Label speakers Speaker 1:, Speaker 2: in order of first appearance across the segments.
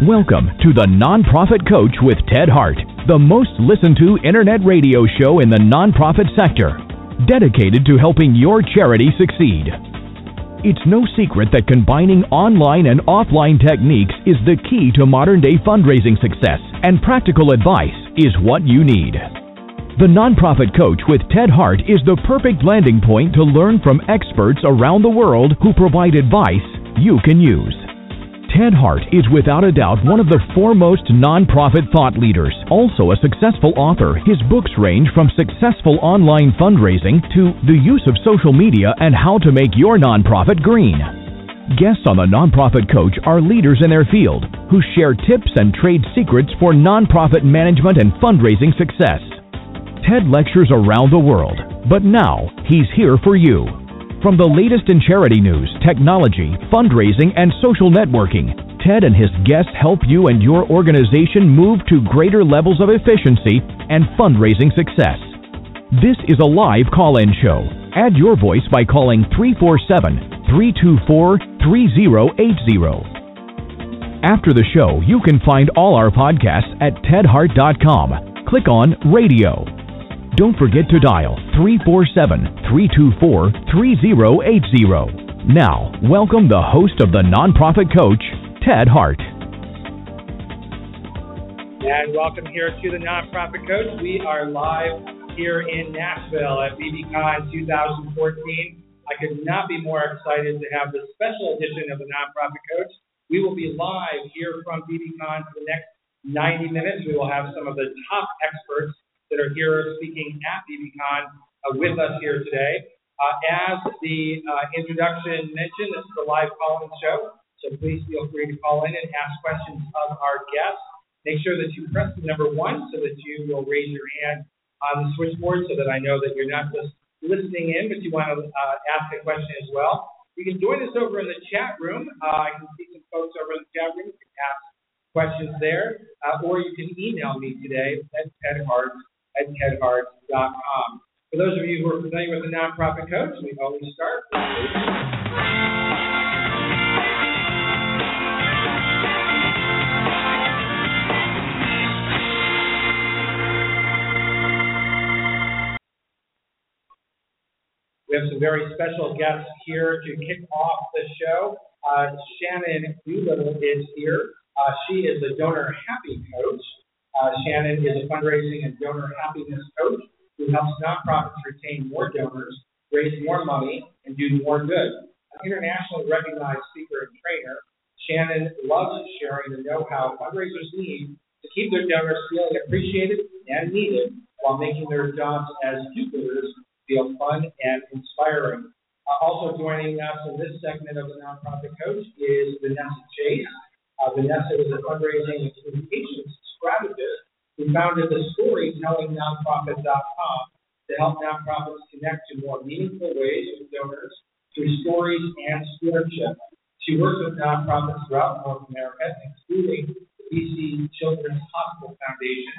Speaker 1: Welcome to the Nonprofit Coach with Ted Hart, the most listened to internet radio show in the nonprofit sector, dedicated to helping your charity succeed. It's no secret that combining online and offline techniques is the key to modern day fundraising success, and practical advice is what you need. The Nonprofit Coach with Ted Hart is the perfect landing point to learn from experts around the world who provide advice you can use. Ted Hart is without a doubt one of the foremost nonprofit thought leaders. Also a successful author, his books range from successful online fundraising to the use of social media and how to make your nonprofit green. Guests on the Nonprofit Coach are leaders in their field who share tips and trade secrets for nonprofit management and fundraising success. Ted lectures around the world, but now he's here for you. From the latest in charity news, technology, fundraising, and social networking, Ted and his guests help you and your organization move to greater levels of efficiency and fundraising success. This is a live call in show. Add your voice by calling 347 324 3080. After the show, you can find all our podcasts at tedhart.com. Click on Radio. Don't forget to dial 347 324 3080. Now, welcome the host of the Nonprofit Coach, Ted Hart.
Speaker 2: And welcome here to the Nonprofit Coach. We are live here in Nashville at BBCon 2014. I could not be more excited to have this special edition of the Nonprofit Coach. We will be live here from BBCon for the next 90 minutes. We will have some of the top experts that are here speaking at BBCon uh, with us here today. Uh, as the uh, introduction mentioned, this is a live call-in show, so please feel free to call in and ask questions of our guests. Make sure that you press the number one so that you will raise your hand on the switchboard so that I know that you're not just listening in, but you want to uh, ask a question as well. You can join us over in the chat room. Uh, I can see some folks over in the chat room. You can ask questions there, uh, or you can email me today at tedhart at tedhart.com. For those of you who are familiar with the Nonprofit Coach, we always start with We have some very special guests here to kick off the show. Uh, Shanon Doolittle is here. Uh, she is the Donor Happy Coach. Uh, Shanon is a fundraising and donor happiness coach who helps nonprofits retain more donors, raise more money, and do more good. An internationally recognized speaker and trainer, Shanon loves sharing the know-how fundraisers need to keep their donors feeling appreciated and needed while making their jobs as do-gooders feel fun and inspiring. Uh, also joining us in this segment of the Nonprofit Coach is Vanessa Chase. Uh, Vanessa is a fundraising and communications strategist who founded the StorytellingNonprofit.com to help nonprofits connect to more meaningful ways with donors through stories and stewardship. She works with nonprofits throughout North America, including the BC Children's Hospital Foundation,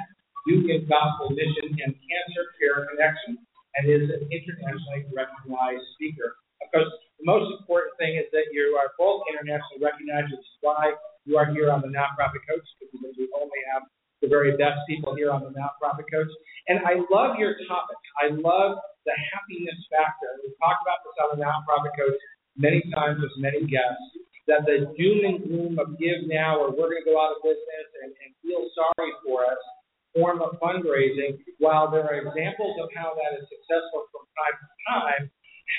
Speaker 2: Union Gospel Mission, and Cancer Care Connection and is an internationally recognized speaker. Of course, the most important thing is that you are both internationally recognized, which is why you are here on the Nonprofit Coach, because we only have the very best people here on the Nonprofit Coach. And I love your topic. I love the happiness factor. We've talked about this on the Nonprofit Coach many times with many guests, that the doom and gloom of give now or we're going to go out of business and, and feel sorry for us form of fundraising, while there are examples of how that is successful from time to time,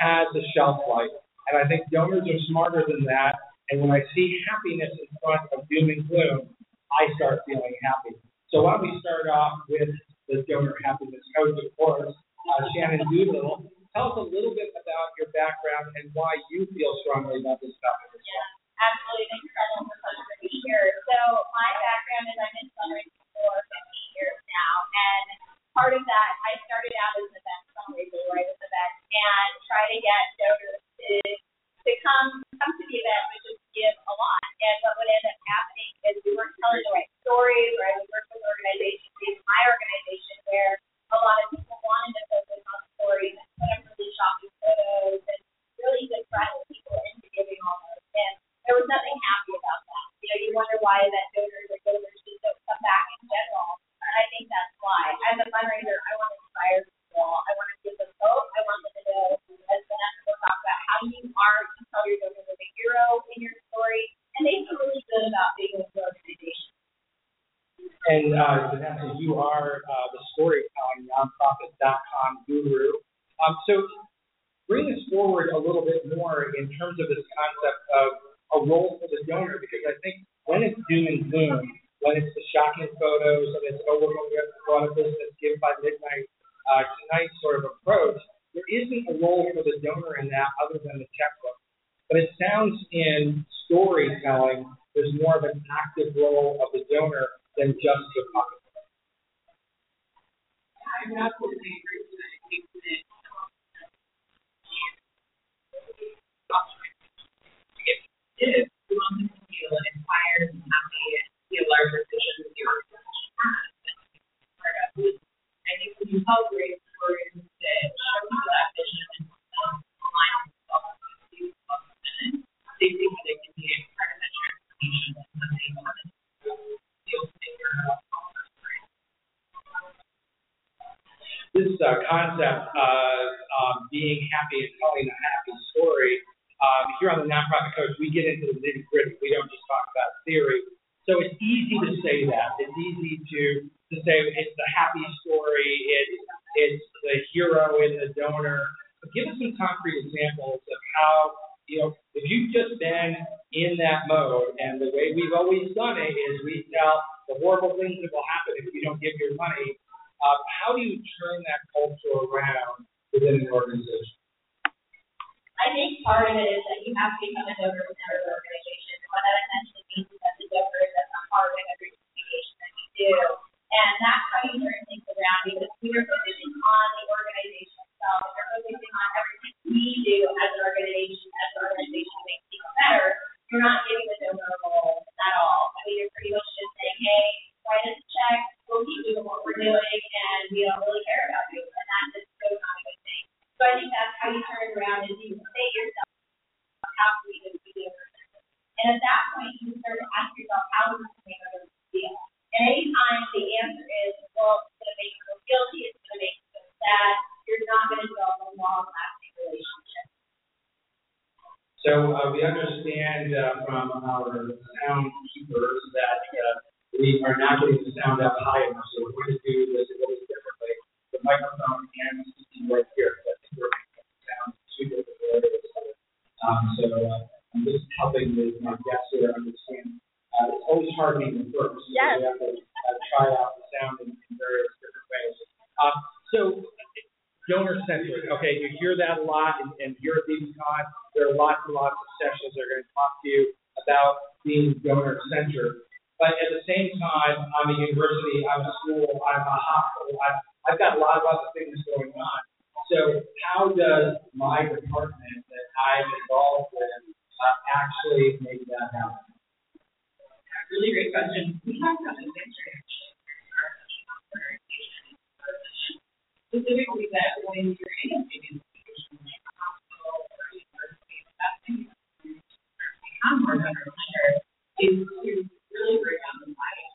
Speaker 2: has a shelf life. And I think donors are smarter than that. And when I see happiness in front of doom and gloom, I start feeling happy. So why don't we start off with the donor happiness coach, of course, uh, Shanon Doolittle. tell us a little bit about your background and why you feel strongly about this topic well.
Speaker 3: Absolutely. Thank you, Brendan. It's a pleasure to here. So my background is I'm in fundraising for 15 years now, and part of that, I started out as an event fundraiser, right, as an event, and try to get donors to to come come to the event, but just give a lot. And what would end up happening is we weren't telling the right stories, right? We worked with organizations, even my organization, where a lot of people wanted to focus on stories and put up really shocking photos and really just rattle people into giving almost. And there was nothing happy about that. You know, you wonder why that donors or donors just don't come back in general. And I think that's why. As a fundraiser, And
Speaker 2: uh, Vanessa, you are uh, the storytelling nonprofit.com guru. Um, so bring us forward a little bit more in terms of this concept of a role for the donor, because I think when it's doom and gloom, when it's the shocking photos, when it's oh we're going business, give by midnight uh, tonight sort of approach, there isn't a role for the donor in that
Speaker 4: Um,
Speaker 2: so uh, I'm just helping the, my guests here understand. Uh, it's always hardening the first. So
Speaker 3: Yes.
Speaker 2: we have to uh, try out the sound in, in various different ways. Um, so donor centric. Okay, you hear that a lot, and, and here at BBCon, there are lots and lots of sessions that are going to talk to you about being donor centric. But at the same time, I'm a university, I'm a school, I'm a hospital, I've, I've got a lot of other things going on. So how does my department that I'm involved with uh, actually make that happen?
Speaker 4: Really great question. We talked about this yesterday, actually. Our organization, specifically that when you're in a big institution like a hospital or a university, the best thing you can do to become more donor lender is to really bring out the light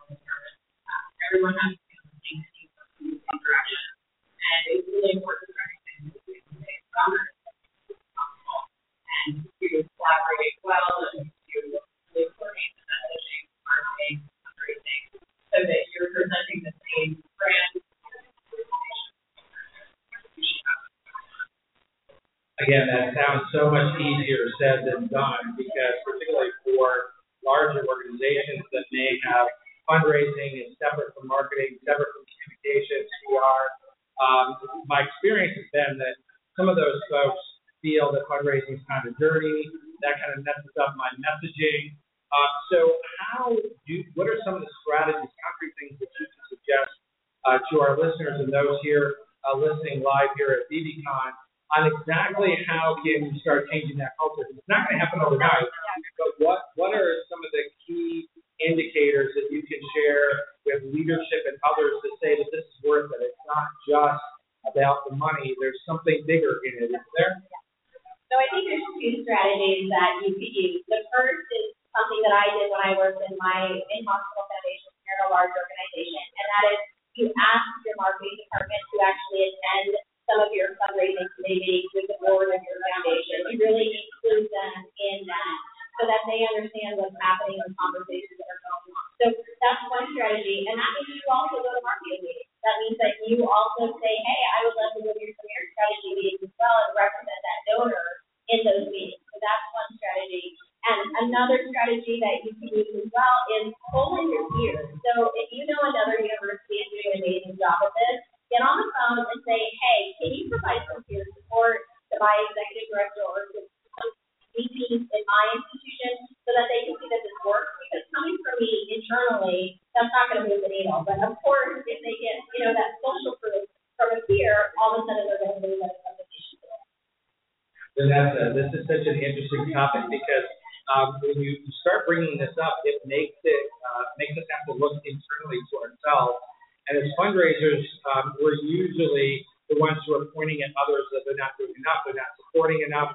Speaker 4: of the service. Uh, Everyone has to be on the same team for the same direction. And it's really important to recognize that we can say donors as possible and to collaborate well and to really coordinate the messaging, marketing, fundraising, so that you're presenting the same brand
Speaker 2: Again, that sounds so much easier said than done because particularly for larger organizations that may have fundraising is separate from marketing, separate from communications, PR. Um, my experience has been that some of those folks feel that fundraising is kind of dirty. That kind of messes up my messaging. Uh, so how do what are some of the strategies, concrete things that you can suggest uh, to our listeners and those here uh, listening live here at BBCon on exactly how can you start changing that culture? It's not going to happen overnight, but what what are some of the key indicators that you can share with leadership and others to say that this is worth it? It's not just about the money. There's something bigger in it, is there?
Speaker 3: So I think there's two strategies that you could use. The first is something that I did when I worked in my in-hospital foundation here in a large organization, and that is you ask your marketing department to actually attend some of your fundraising meetings with the board of your foundation. You really include them in that so that they understand what's happening and conversations that are going on. So that's one strategy, and that means you also go to marketing meetings. That means that you also say, hey, I would love to go to your premier strategy meetings as well and represent that donor those meetings. So that's one strategy. And another strategy that you can use as well is pull in your peers. So if you know another university is doing an amazing job at this, get on the phone and say, hey, can you provide some peer support to my executive director or to VPs in my institution so that they can see that this works? Because coming from me internally, that's not going to move the needle. But of
Speaker 2: interesting topic because um, when you start bringing this up, it makes it uh, makes us have to look internally to ourselves. And as fundraisers, um, we're usually the ones who are pointing at others that they're not doing enough, they're not supporting enough,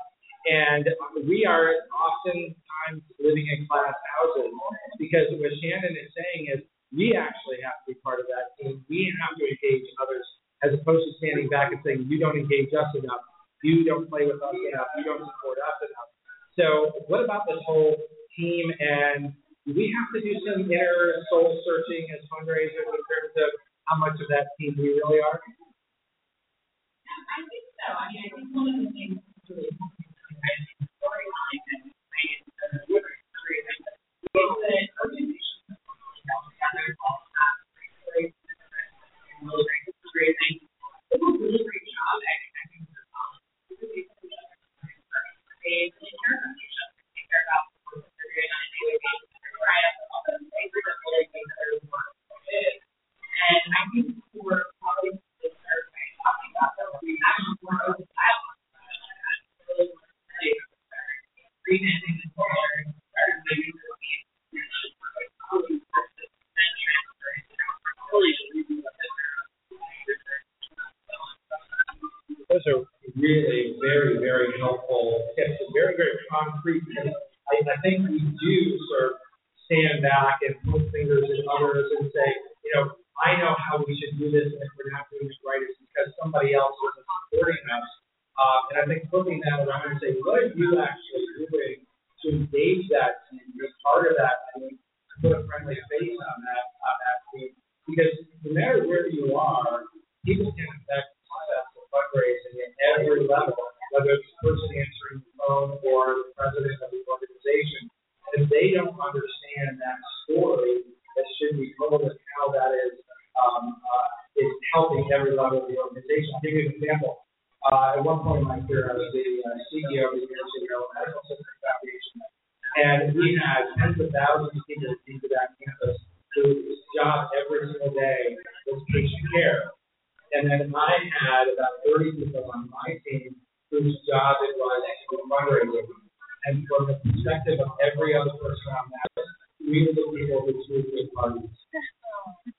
Speaker 2: and we are oftentimes living in class houses because what Shanon is saying is we actually have to be part of that team. We have to engage others as opposed to standing back and saying you don't engage us enough, you don't play with us enough, you don't support us enough. What about this whole team?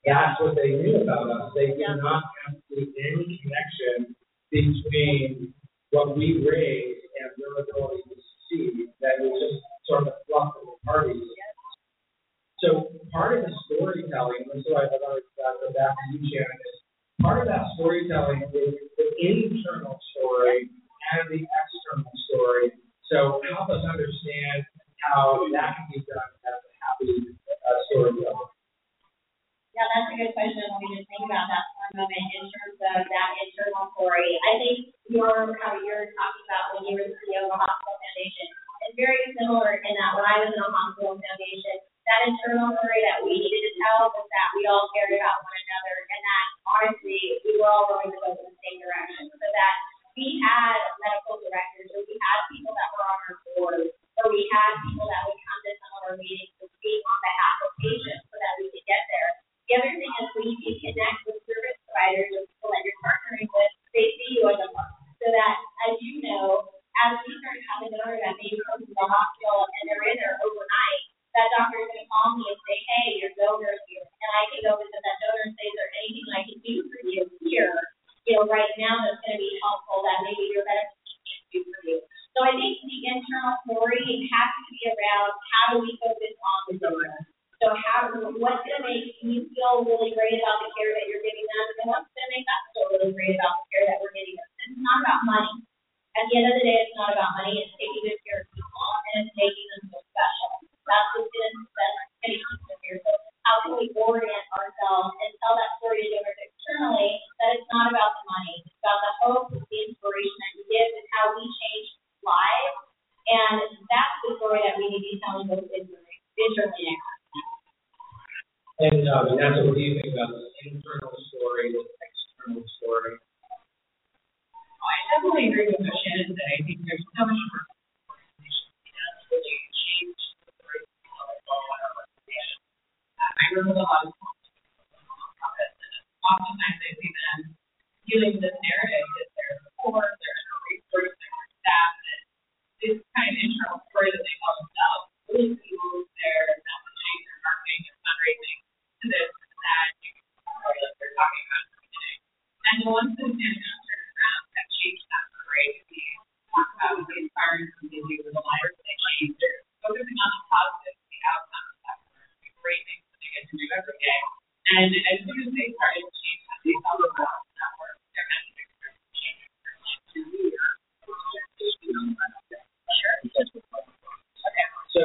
Speaker 2: That's what they knew about us. They did not have any connection between what we raised and their ability to succeed. That was just sort of a fluff of the parties. So part of the storytelling, and so I want to go back to you, Shanon, is part of that storytelling is the internal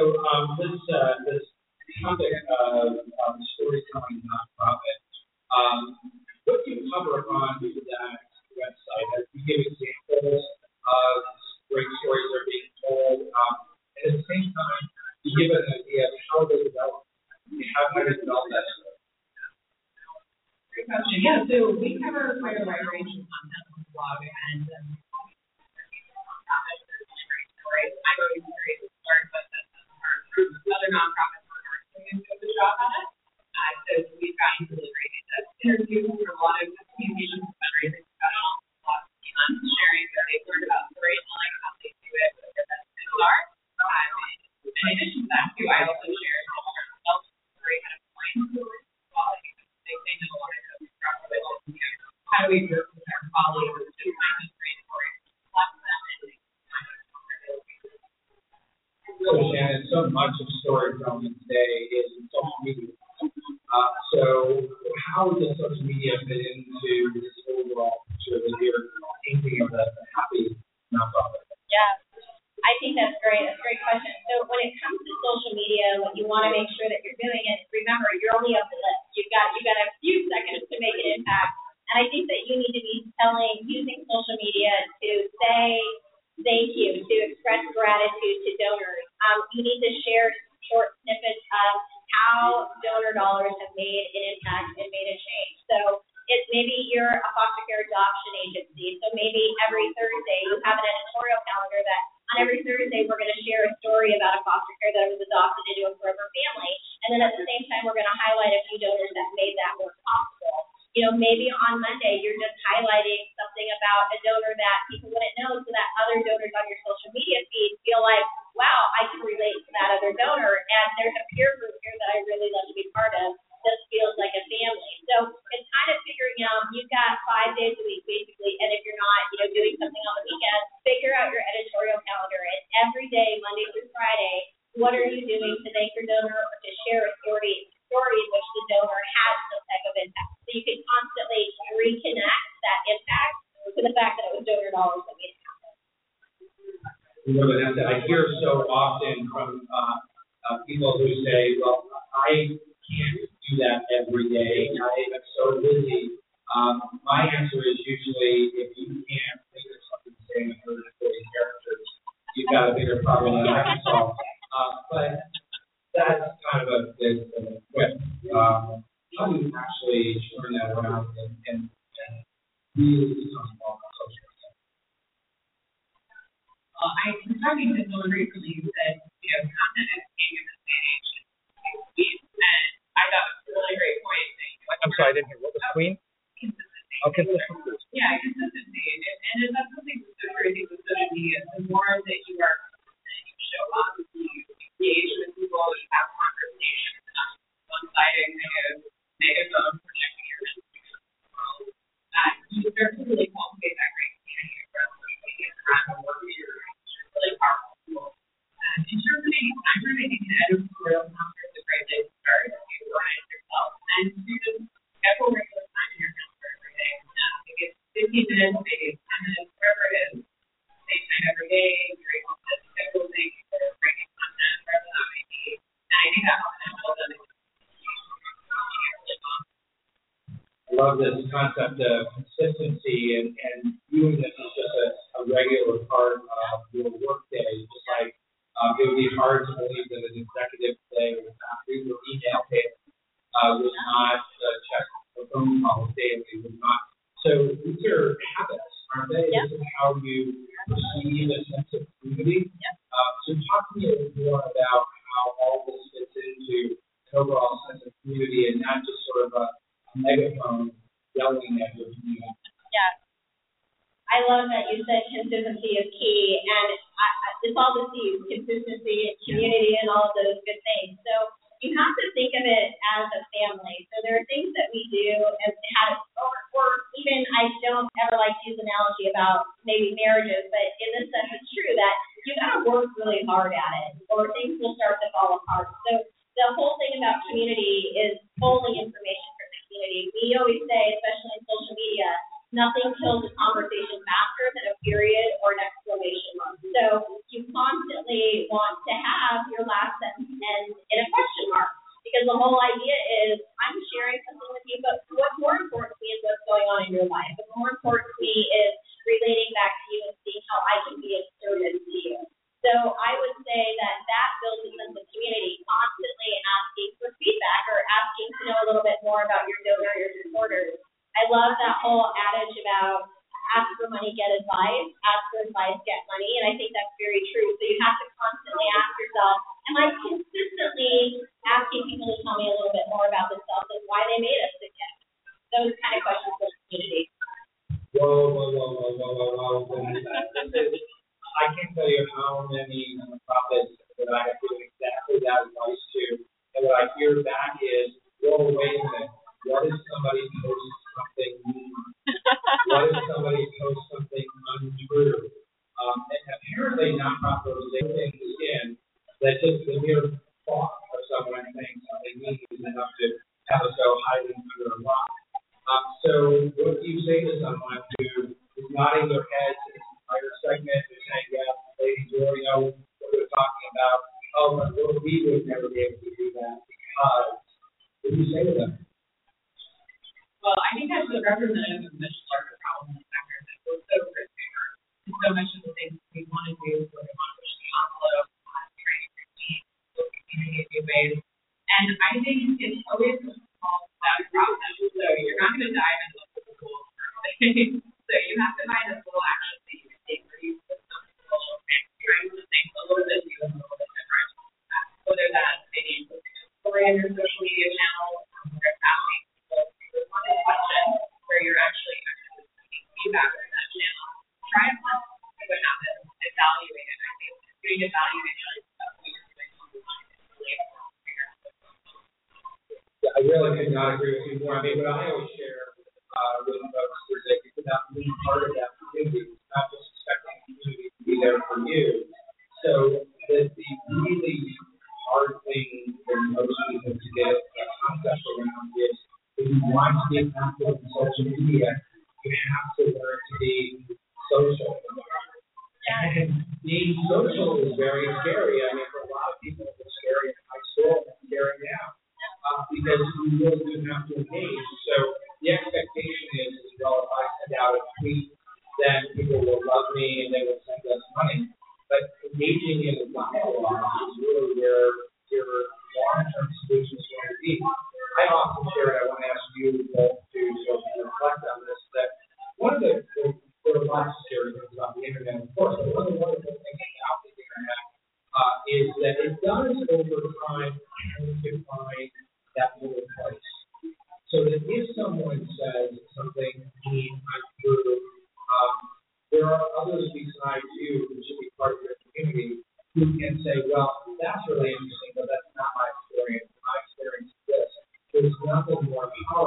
Speaker 2: so um, this uh, this topic of um, storytelling nonprofit, um, what do you cover on that website? As you give examples of great stories that are being told, um, and at the same time, you give an idea of how they develop, how they develop that story.
Speaker 3: Great question. Yeah, so we cover quite a wide range we've
Speaker 5: got a
Speaker 2: bigger problem than that to solve. Uh, but that's kind of a the, the question. How do you actually turn that around and, and, and really become involved in social
Speaker 3: care? I was talking to someone recently who said, you know,
Speaker 4: content is king in this day and
Speaker 2: age. And
Speaker 3: I thought it was a really great point. That, you
Speaker 2: know,
Speaker 4: I'm sorry, I didn't hear. What
Speaker 2: was oh, Queen?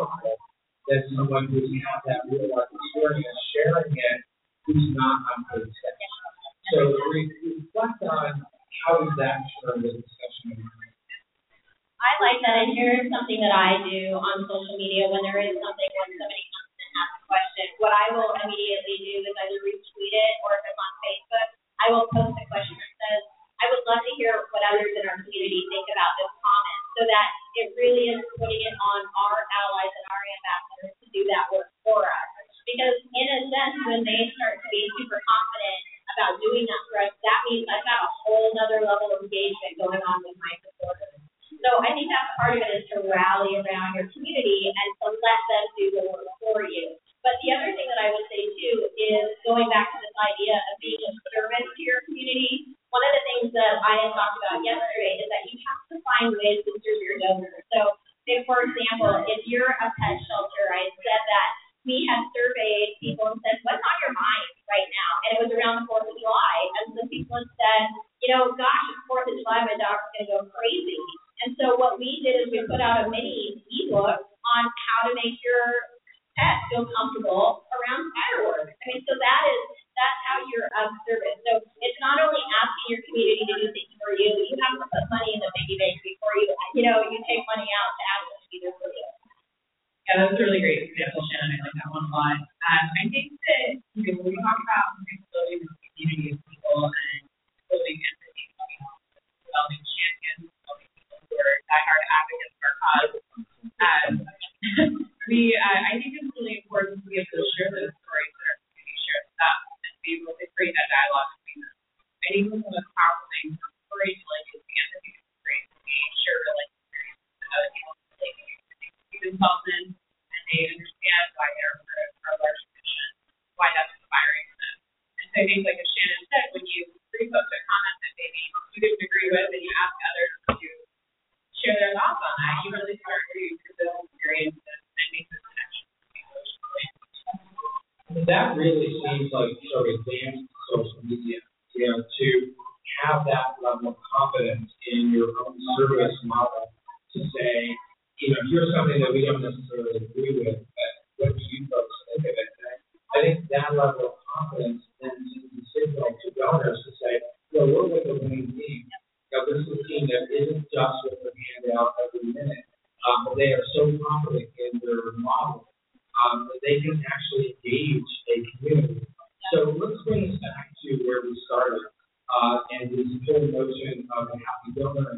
Speaker 2: Powerful than someone who's had that real life experience sharing it who's not on good steps. So re- reflect on how does that turn the discussion.
Speaker 3: I like that, and here's something that I do on social media when there is something when somebody comes and asks a question. What I will immediately do is either retweet it or if it's on Facebook, I will post a question that says, I would love to hear what others in our community think about this comment so that it really is putting it on our allies and our ambassadors to do that work for us. Because in a sense, when they start to be super confident about doing that for us, that means I've got a whole other level of engagement going on with my supporters. So I think that's part of it is to rally around your community and to let them do the work for you. But the other thing that I would say too is going back to this idea of being of service to your community. One of the things that I had talked about yesterday is that you have to find ways to serve your donors. So, say for example, if you're a pet shelter, I said that we had surveyed people and said, "What's on your mind right now?" And it was around the Fourth of July, and some people had said, "You know, gosh, it's Fourth of July, my dog's gonna go crazy." And so what we did is we put out a mini ebook on how to make your pet feel comfortable around fireworks. I mean, so that is that's how you're of service. So it's not only asking your community to do things for you, you have to put money in the piggy bank before you you know you take money out to ask them to there for you.
Speaker 4: Yeah, that's a really great example, Shanon. I like that one a lot. Um, I think that you know when we talk about building this community of people and building empathy, you know, developing champions, developing people who are diehard advocates for our cause. Um, we, uh, I think it's really important to be able to share those stories that our community shares with us and be able to create that dialogue between them. I think one of the powerful things for storytelling is the empathy to create. We share real life experiences that other people. They see themselves in and they understand why they're part of our large mission, why that's inspiring to them. And so I think, like as Shanon said, when you repost a comment that maybe you didn't agree with and you ask others to share their thoughts on that, you really start to build experiences
Speaker 2: That really seems like sort of advanced social media, you know, to have that level of confidence in your own service model to say, you know, here's something that we don't necessarily agree with, but what do you folks think of it? And I think that level of confidence then sends a signal to donors to say, well, we're with the winning team. Know, this is a team that isn't just with the handout every minute, um, they are so confident in their model um, that they can actually engage a community. So let's bring this back to where we started, uh, and this whole notion of a happy donor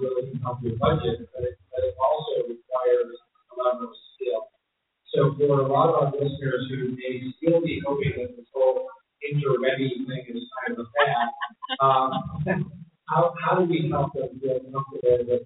Speaker 4: really can
Speaker 3: help
Speaker 2: your budget, but it, but it also requires a level of skill. So for a lot of our listeners who may still be hoping that this whole inter-ready thing is kind of a fad, um, how, how do we help them feel comfortable that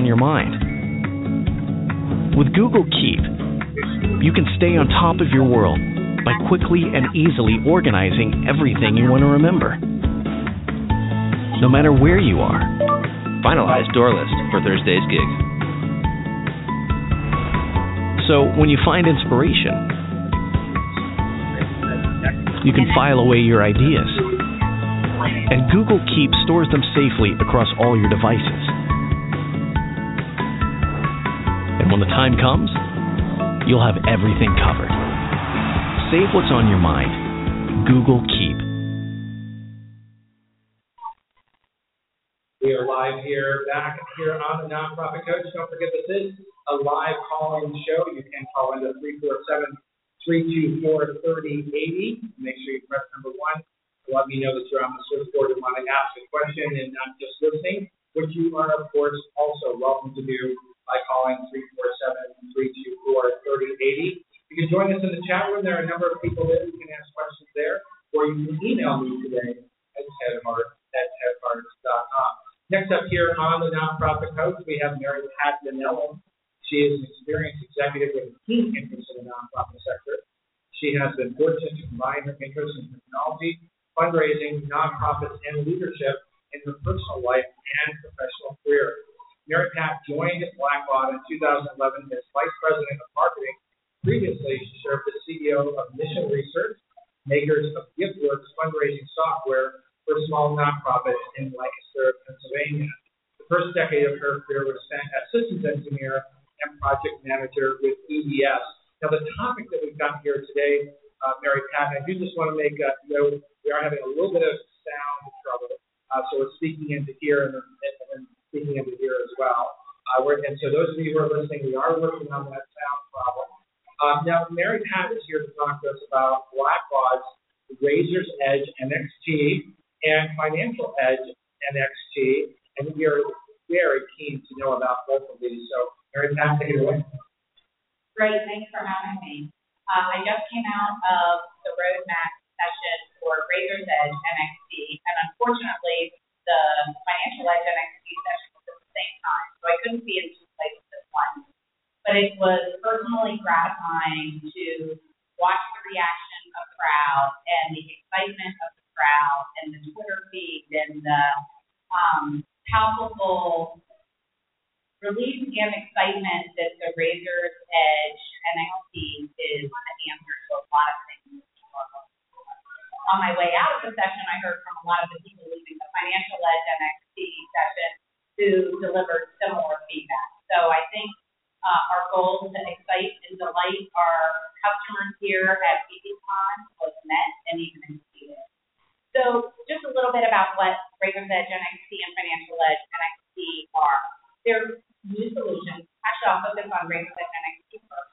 Speaker 2: on
Speaker 6: your mind? With Google Keep, you can stay on top of your world by quickly and easily organizing everything you want to remember. No matter where you are,
Speaker 7: Finalize door list for Thursday's gig.
Speaker 6: so when you find inspiration, you can file away your ideas. And Google Keep stores them safely across all your devices. When the time comes, you'll have everything covered. Save what's on your mind. Google Keep.
Speaker 2: We are live here, back here on the Nonprofit Coach. Don't forget this is a live call-in show. You can call into 347-324-3080. Make sure you press number one let me know that you're on the switchboard and want to ask a question and not just listening, which you are, of course, also welcome to do by calling 347-324-3080. You can join us in the chat room. There are a number of people there. You can ask questions there, or you can email me today at tedhart at tedharts.com. Next up here on the Nonprofit Coach, we have Mary Pat Donnellon. She is an experienced executive with a keen interest in the nonprofit sector. She has been fortunate to combine her interests in technology, fundraising, nonprofits, and leadership in her personal life and professional career. Mary Pat joined Blackbaud in 2011 as Vice President of Marketing. Previously, she served as CEO of Mission Research, makers of GiftWorks fundraising software for small nonprofits in Lancaster, Pennsylvania. The first decade of her career was spent as systems engineer and project manager with EBS. Now, the topic that we've got here today, uh, Mary Pat, I do just want to make a note. We are having a little bit of sound trouble. Uh, so we're speaking into here and, and, and speaking into here as well. Uh, and so those of you who are listening, we are working on that sound problem. Um, now, Mary Pat is here to talk to us about Blackbaud's Raiser's Edge NXT and Financial Edge NXT, and we are very keen to know about both of these. So, Mary Pat, take it away.
Speaker 8: Great, thanks for having me. Uh, I just came out of the roadmap session for Raiser's Edge NXT, and unfortunately, the Financial Edge NXT session was at the same time, so I couldn't be in two places at once. But it was personally gratifying to watch the reaction of the crowd and the excitement of the crowd and the Twitter feed and the um, palpable relief and excitement that the Raiser's Edge NXT is the answer to a lot of things. On my way out of the session, I heard from a lot of the people leaving the Financial Edge NXT session who delivered similar feedback. So I think uh, our goal to excite and delight our customers here at BBCon was met and even exceeded. So just a little bit about what Raiser's Edge NXT and Financial Edge NXT are. They're new solutions. Actually, I'll focus on Raiser's Edge NXT first.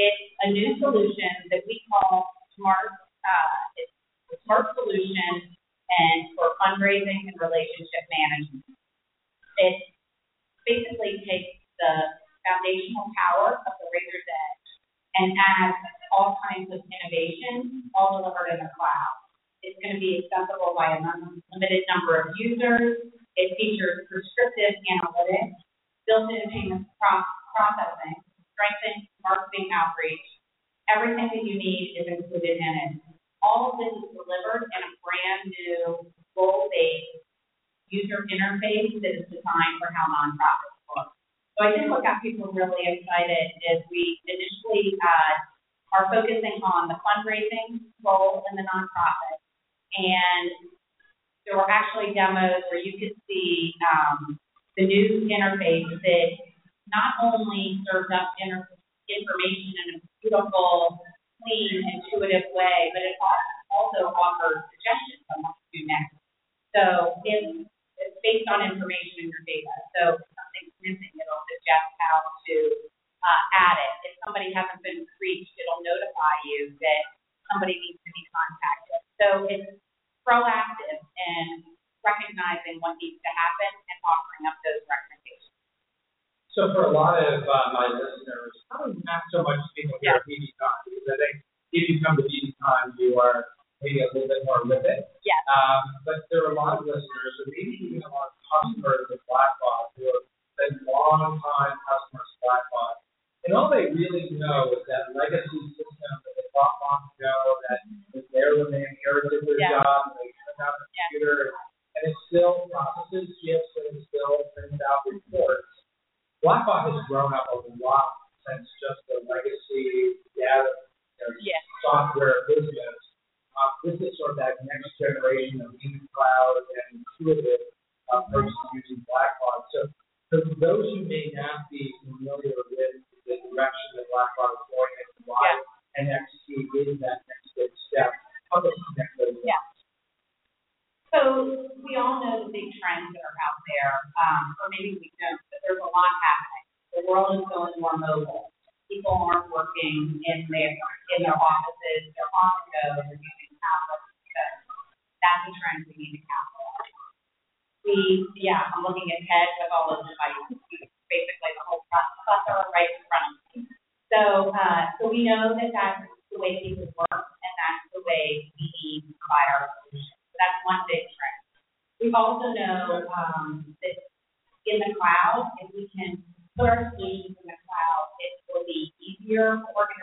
Speaker 8: It's a new solution that we call Smart. Uh, it's a smart solution and for fundraising and relationship management. It basically takes the foundational power of the Raiser's Edge and adds all kinds of innovation, all delivered in the cloud. It's going to be accessible by a limited number of users. It features prescriptive analytics, built-in payment processing, strengthened marketing outreach. Everything that you need is included in it. All of this is delivered in a brand new role-based user interface that is designed for how nonprofits work. So I think what got people really excited is we initially uh, are focusing on the fundraising role in the nonprofit. And there were actually demos where you could see um, the new interface that not only serves up inter- information in a beautiful, clean, intuitive way, but it also offers suggestions on what to do next. So based on information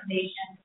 Speaker 8: be easier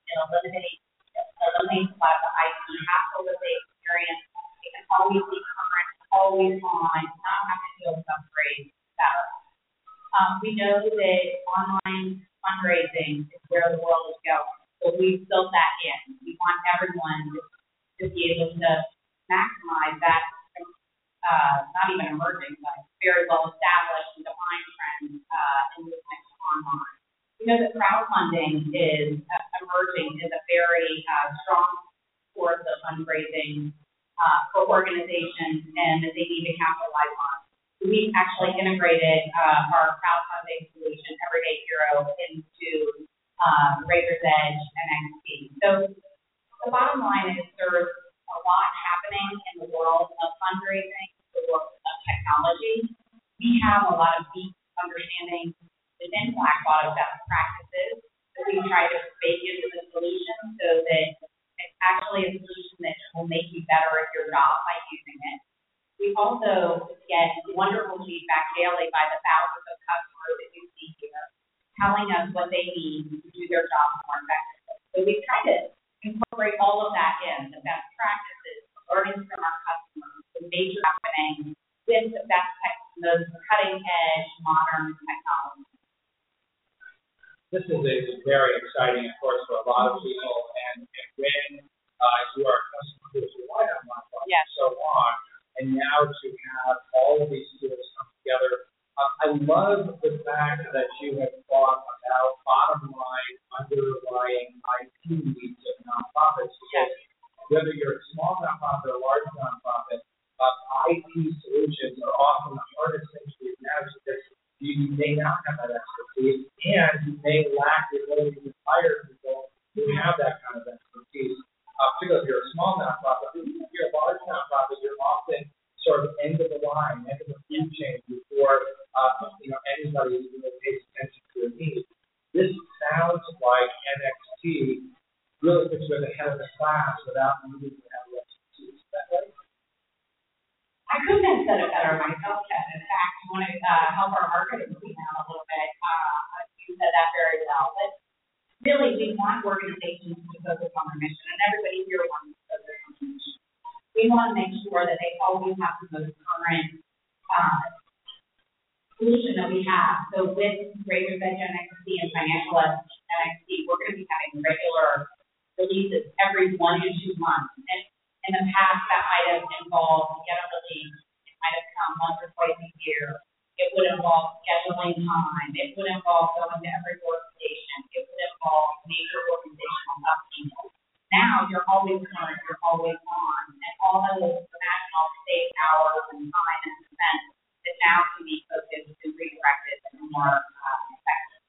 Speaker 8: releases every one to two months. And in the past, that might have involved get a release. It might have come once or twice a year. It would involve scheduling time. It would involve going to every organization. It would involve major organizational upheaval. Now you're always current, you're always on, and all those imagine all the saved hours and time and spent that now can be focused and redirected and more uh, effective.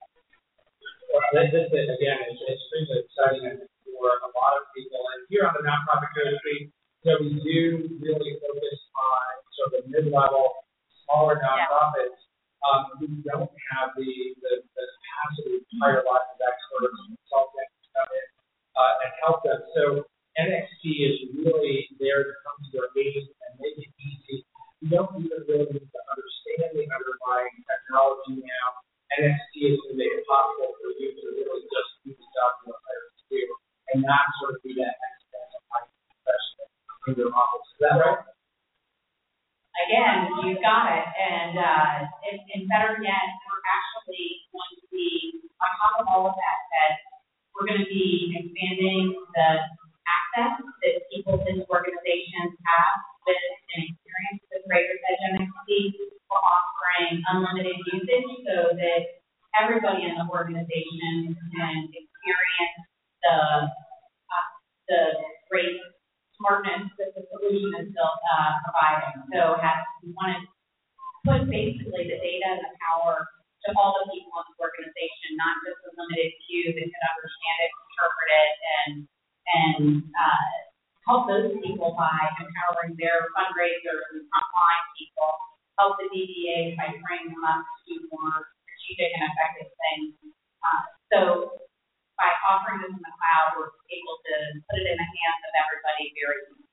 Speaker 2: Well, this, this is, again, is extremely exciting for a lot of people. And here on the nonprofit you know, we do really focus on sort of mid-level, smaller nonprofits um, who don't have the, the, the capacity to hire lots of experts and consultants to come in uh, and help them. So NXT is really there to come to their aid and make it easy. You don't even really need to understand the underlying technology now. NXT is going to make it possible for you to really just do the job you're hired to do and not sort of be that expert in your office. Is that right?
Speaker 8: Again, you've got it. And uh, and, and better yet, we're actually going to be on top of all of that. That we're going to be expanding the access that people in organizations have with an experience with Raiser's Edge. We're offering unlimited usage so that everybody in the organization can experience the uh, the great smartness that the solution is still uh, providing. So has, we want to put basically the data and the power to all the people in the organization, not just a limited few that can understand it, interpret it, and and uh, help those people by empowering their fundraisers and frontline people, help the DBA by training them up to do more strategic and effective things. Uh, so by offering this in the cloud, we're able to put it in the hands of everybody very easily.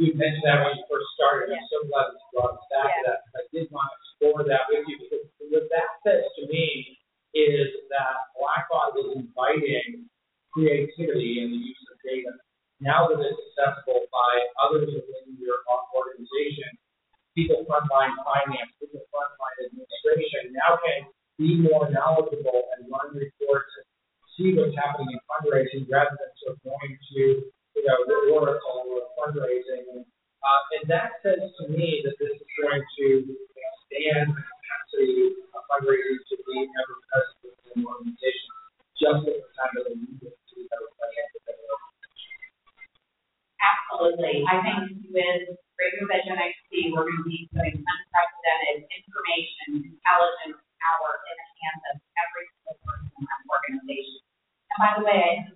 Speaker 2: You mentioned that when you first started. I'm so glad that you brought us back to that. I did want to explore that with you because what that says to me is that Blackbaud is inviting creativity in the use of data. Now that it's accessible by others within your organization, people frontline finance, people frontline administration now can be more knowledgeable and run reports and see what's happening in fundraising rather than sort of going to, you know, the Oracle or fundraising. Uh, and that says to me that this is going to expand the capacity of fundraising to be ever present within an organization just at the time that they need it to be ever present within an organization.
Speaker 8: Absolutely. I think with Raiser's Edge NXT, we're going to be putting unprecedented information, intelligence, by the way,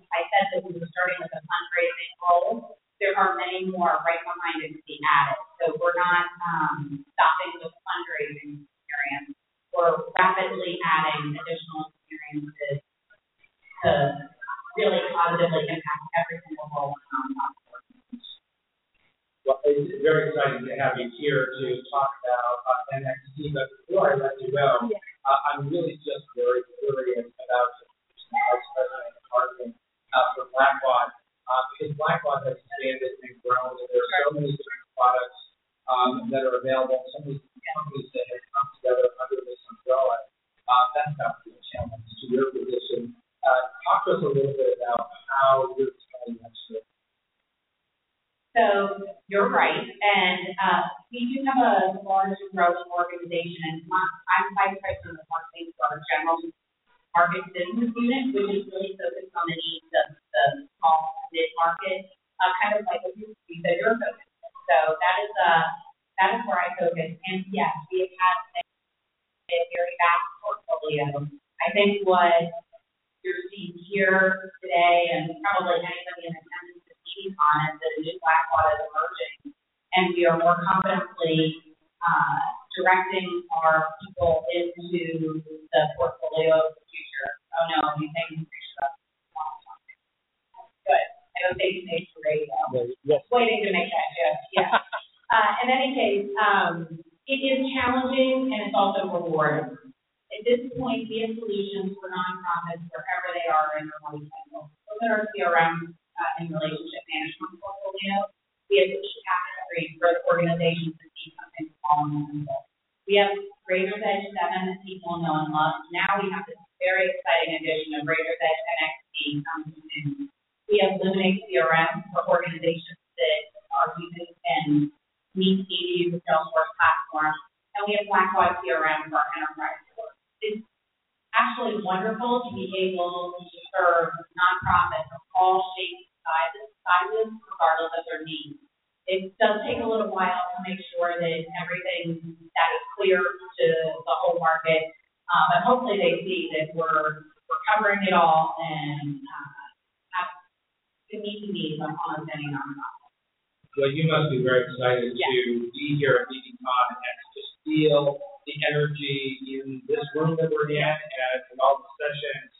Speaker 2: energy in this room that we're in and in all the sessions.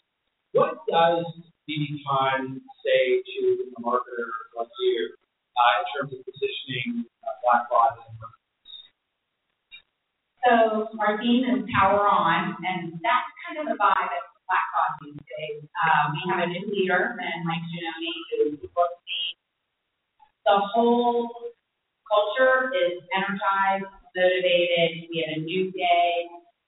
Speaker 2: What does BBCon say to a marketer like you uh, in terms of positioning uh, Blackbaud as a market?
Speaker 8: So our theme is Power On, and that's kind of the vibe at Blackbaud these days. Uh, we have a new leader, and Mike Gianoni, who the whole culture is energized, motivated. We have a new day.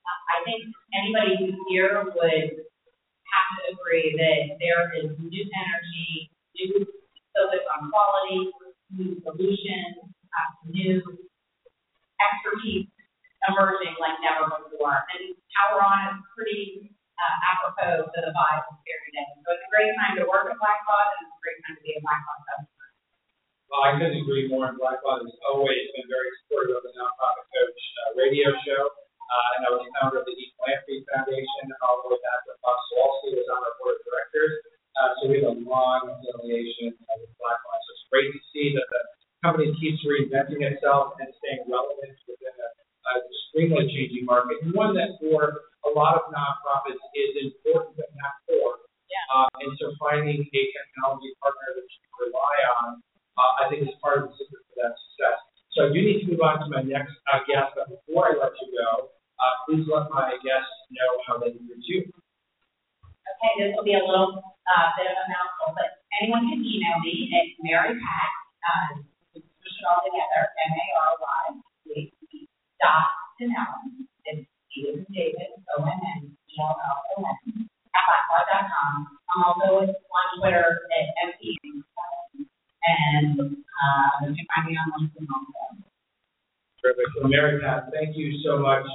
Speaker 8: Uh, I think anybody who's here would have to agree that there is new energy, new focus on quality, new solutions, uh, new expertise emerging like never before. And Power On is pretty uh, apropos to the vibe here today. So it's a great time to work at Blackbaud, and it's a great time to be a Blackbaud customer.
Speaker 2: Well, I couldn't agree more. And Blackbaud has always been very supportive of the Nonprofit Coach uh, radio show. Uh, and I was the founder of the ePhilanthropy Foundation all the way back when Bob Sywolski was on our board of directors. Uh, so we have a long affiliation uh, with Blackbaud. So it's great to see that the company keeps reinventing itself and staying relevant within a, a extremely changing market, and one that for a lot of nonprofits is important but not core.
Speaker 8: Yeah.
Speaker 2: Uh, and so finding a technology partner that you can rely on uh, I think is part of the secret for that success. So I do need to move on to my next uh, guest, but before I let you go, uh, please let my guests know how they can reach you.
Speaker 8: Okay, this will be a little uh, bit of a mouthful, but anyone can email me at Mary Pat, uh, push it all together, M A R Y, dot Donnellon, it's David David, O N N E L L O N, at blackbaud.com. I'm also on Twitter at MP, and uh, you can find me on LinkedIn also.
Speaker 2: Terrific. So Mary Pat, thank you so much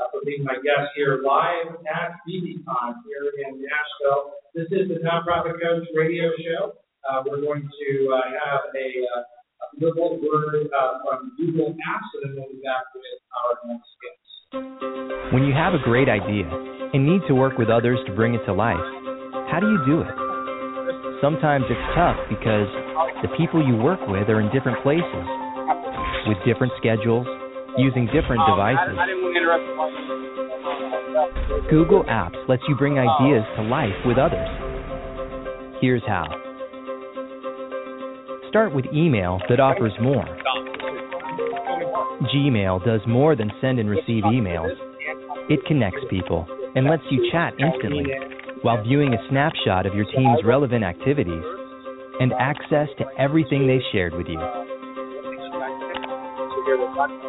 Speaker 2: uh, for being my guest here live at BBCon here in Nashville. This is the Nonprofit Coach Radio Show. Uh, we're going to uh, have a, uh, a little word uh, from Google Apps, and then we'll be back with our next guest.
Speaker 9: When you have a great idea and need to work with others to bring it to life, how do you do it? Sometimes it's tough because the people you work with are in different places, with different schedules, using different devices. Google Apps lets you bring ideas to life with others. Here's how. Start with email that offers more. Gmail does more than send and receive emails. It connects people and lets you chat instantly while viewing a snapshot of your team's relevant activities and access to everything they've shared with you.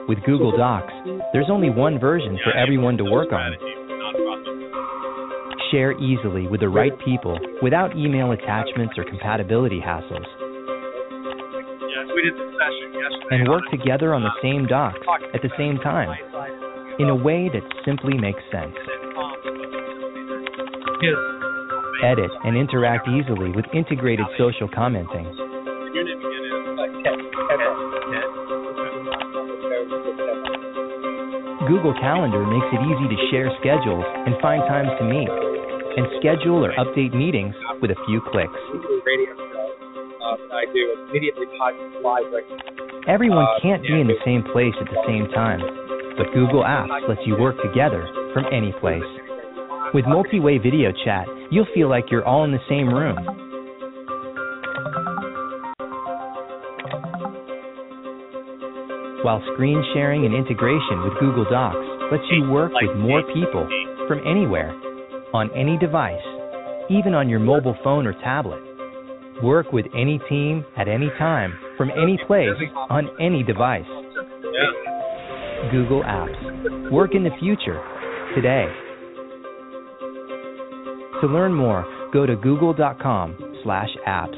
Speaker 9: With Google Docs, there's only one version for everyone to work on. Share easily with the right people without email attachments or compatibility hassles. And work together on the same docs at the same time in a way that simply makes sense. Edit and interact easily with integrated social commenting. Google Calendar makes it easy to share schedules and find times to meet, and schedule or update meetings with a few clicks.
Speaker 10: Radio show that I do immediately podcast live right now.
Speaker 9: Everyone
Speaker 10: Uh,
Speaker 9: can't be in the same place at the same time, but Google Apps lets you work together from any place. With multi-way video chat, you'll feel like you're all in the same room. While screen sharing and integration with Google Docs lets you work with more people from anywhere, on any device, even on your mobile phone or tablet. Work with any team at any time, from any place, on any device. Google Apps. Work in the future, today. To learn more, go to google.com slash apps.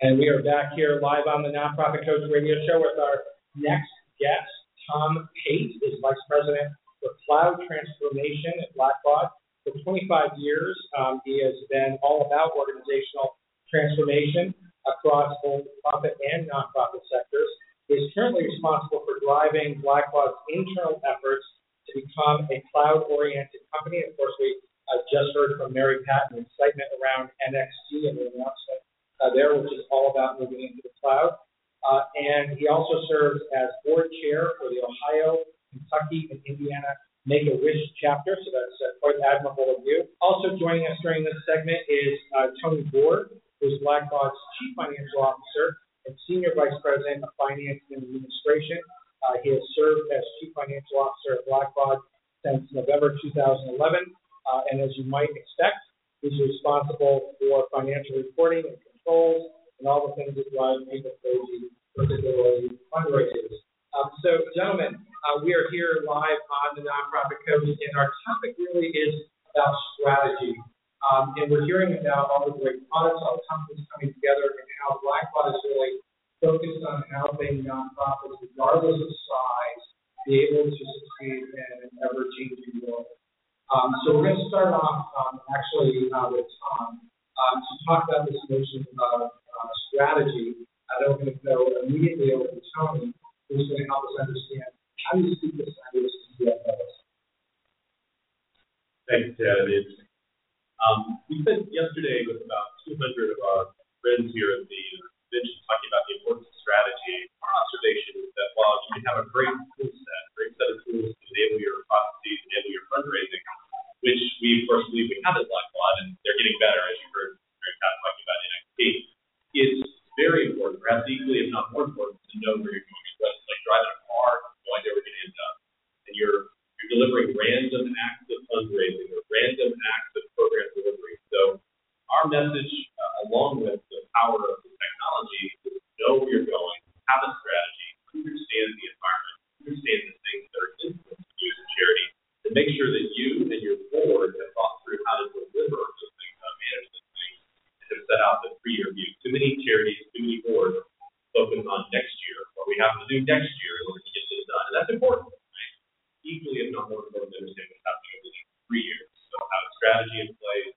Speaker 2: And we are back here live on the Nonprofit Coach Radio Show with our next guest. Tom Pate is Vice President for Cloud Transformation at Blackbaud. For 25 years, um, he has been all about organizational transformation across both the profit and nonprofit sectors. He is currently responsible for driving Blackbaud's internal efforts to become a cloud-oriented company. Of course, we uh, just heard from Mary Pat an excitement around NXT and the announcement uh, there, which is all about moving into the cloud. Uh, and he also serves as board chair for the Ohio, Kentucky, and Indiana Make a Wish chapter, so that's uh, quite admirable of you. Also joining us during this segment is uh, Tony Boor, who's Blackbaud's Chief Financial Officer and Senior Vice President of Finance and Administration. Uh, he has served as Chief Financial Officer at Blackbaud since November 2011, uh, and as you might expect, he's responsible for financial reporting and controls and all the things that drive people crazy, particularly fundraisers. Um, so, gentlemen, uh, we are here live on the Nonprofit Coach, and our topic really is about strategy. Um, and we're hearing about all the great products, all the companies coming together, and how Blackbaud is really focused on helping nonprofits, regardless of size, be able to succeed in an ever-changing world. Um, so we're going to start off um, actually uh, with Tom um, to talk about this notion of uh, strategy. Uh, then we're going to go immediately over to Tony, who's going to help us understand how do you speak this language to CFOs.
Speaker 11: Thanks. It's, um, we spent yesterday with about 200 of our friends here at the convention talking about the importance of strategy. Our observation is that while you can have a great tool set, great set of tools to enable your processes, enable your fundraising, which we of course believe we have at Blackbaud, and they're getting better, as you heard Pat talking about NXT, it's very important, perhaps equally, if not more important, to know where you're going. It's like driving a car, knowing where we're going to end up, and you're you're delivering random acts of fundraising or random acts of program delivery. So our message, uh, along with the power of the technology, is know where you're going, have a strategy, understand the environment, understand the things that are influencing you as a charity, and make sure that you and your board have thought through how to deliver those things, how to manage those things, and have set out the three-year view. Too many charities, too many boards focus on next year, what we have to do next year in order to get this done, and that's important. Right? Equally, if not more important, understand what's happening over the next three years. So have a strategy in place,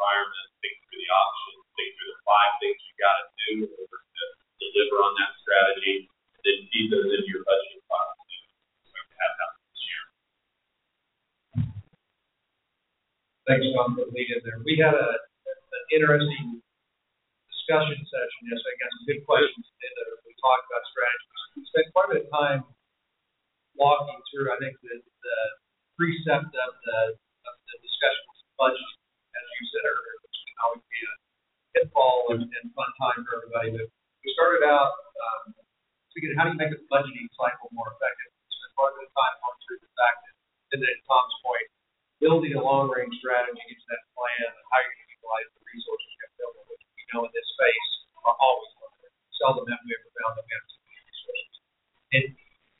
Speaker 11: environment, think through the options, think through the five things you got to do in order to deliver on that strategy, and then feed those into your budgeting process. That.
Speaker 12: Thanks, Tom, for the lead in there. We had a, an interesting discussion session yesterday. I Got some good questions in there. We talked about strategies. We spent quite a bit of time walking through, I think, the, the precept of the, of the discussion was budget, you said which can always be a pitfall and, and fun time for everybody. But we started out um, thinking, how do you make a budgeting cycle more effective? We spent bit of time going through the fact that, and then Tom's point, building a long range strategy into that plan and how you're utilize the resources you have available, which we know in this space are always limited. Seldom have we ever found that we have too many resources. And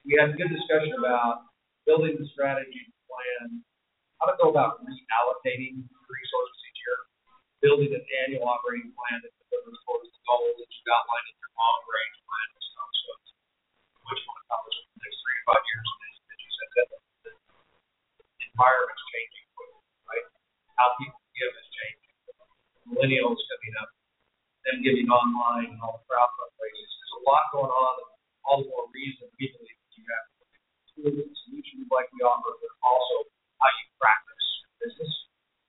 Speaker 12: we had a good discussion about building the strategy plan, how to go about reallocating resources building an annual operating plan that delivers towards the goals that you've outlined in your long range plan, which you want to accomplish in the next three to five years. And as you said, that the environment's changing quickly, right? How people give is changing. Millennials coming up, them giving online and all the crowdfunding ways. There's a lot going on, all the more reason we believe that you have tools and solutions like we offer, but also how you practice business.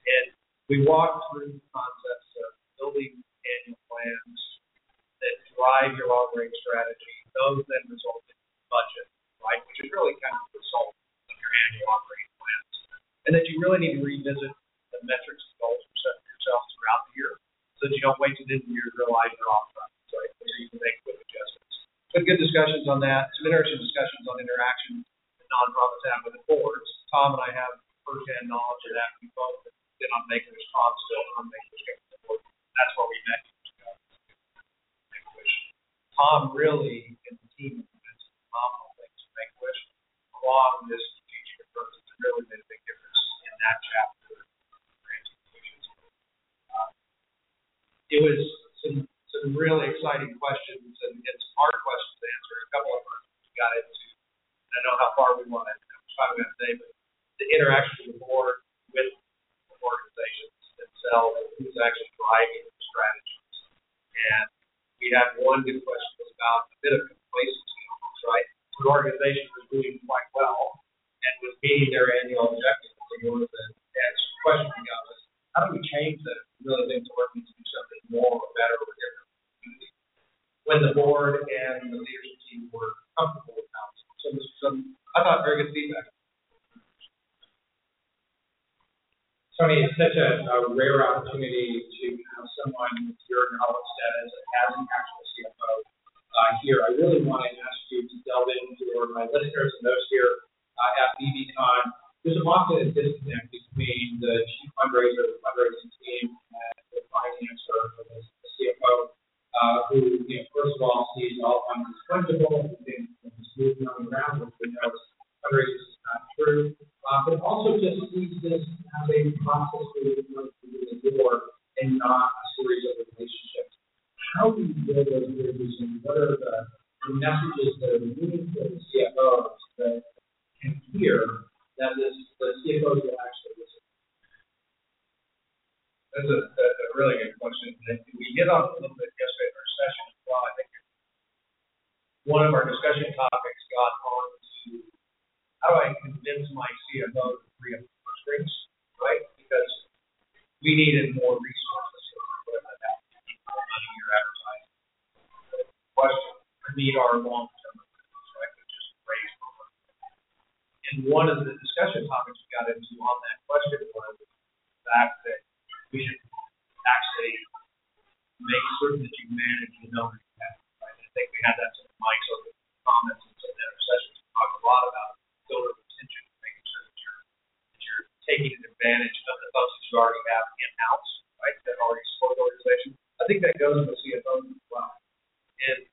Speaker 12: And we walked through concepts of building annual plans that range strategy. Those then result in budget, right? Which is really kind of the result of your annual operating plans. And that you really need to revisit the metrics and goals you set for yourself throughout the year so that you don't wait to the end of the year to realize you're off track, right? So you can make quick adjustments. Some good discussions on that, some interesting discussions on interaction that nonprofits have with the boards. Tom and I have And one of the discussion topics we got into on that question was the fact that we should actually make certain that you manage the donor capacity, right? I think we had that some Mike's over comments and some other sessions. We talked a lot about donor retention, making sure that you're that you're taking advantage of the folks that you already have in house, right? That already support the organization. I think that goes with CFOs as well. And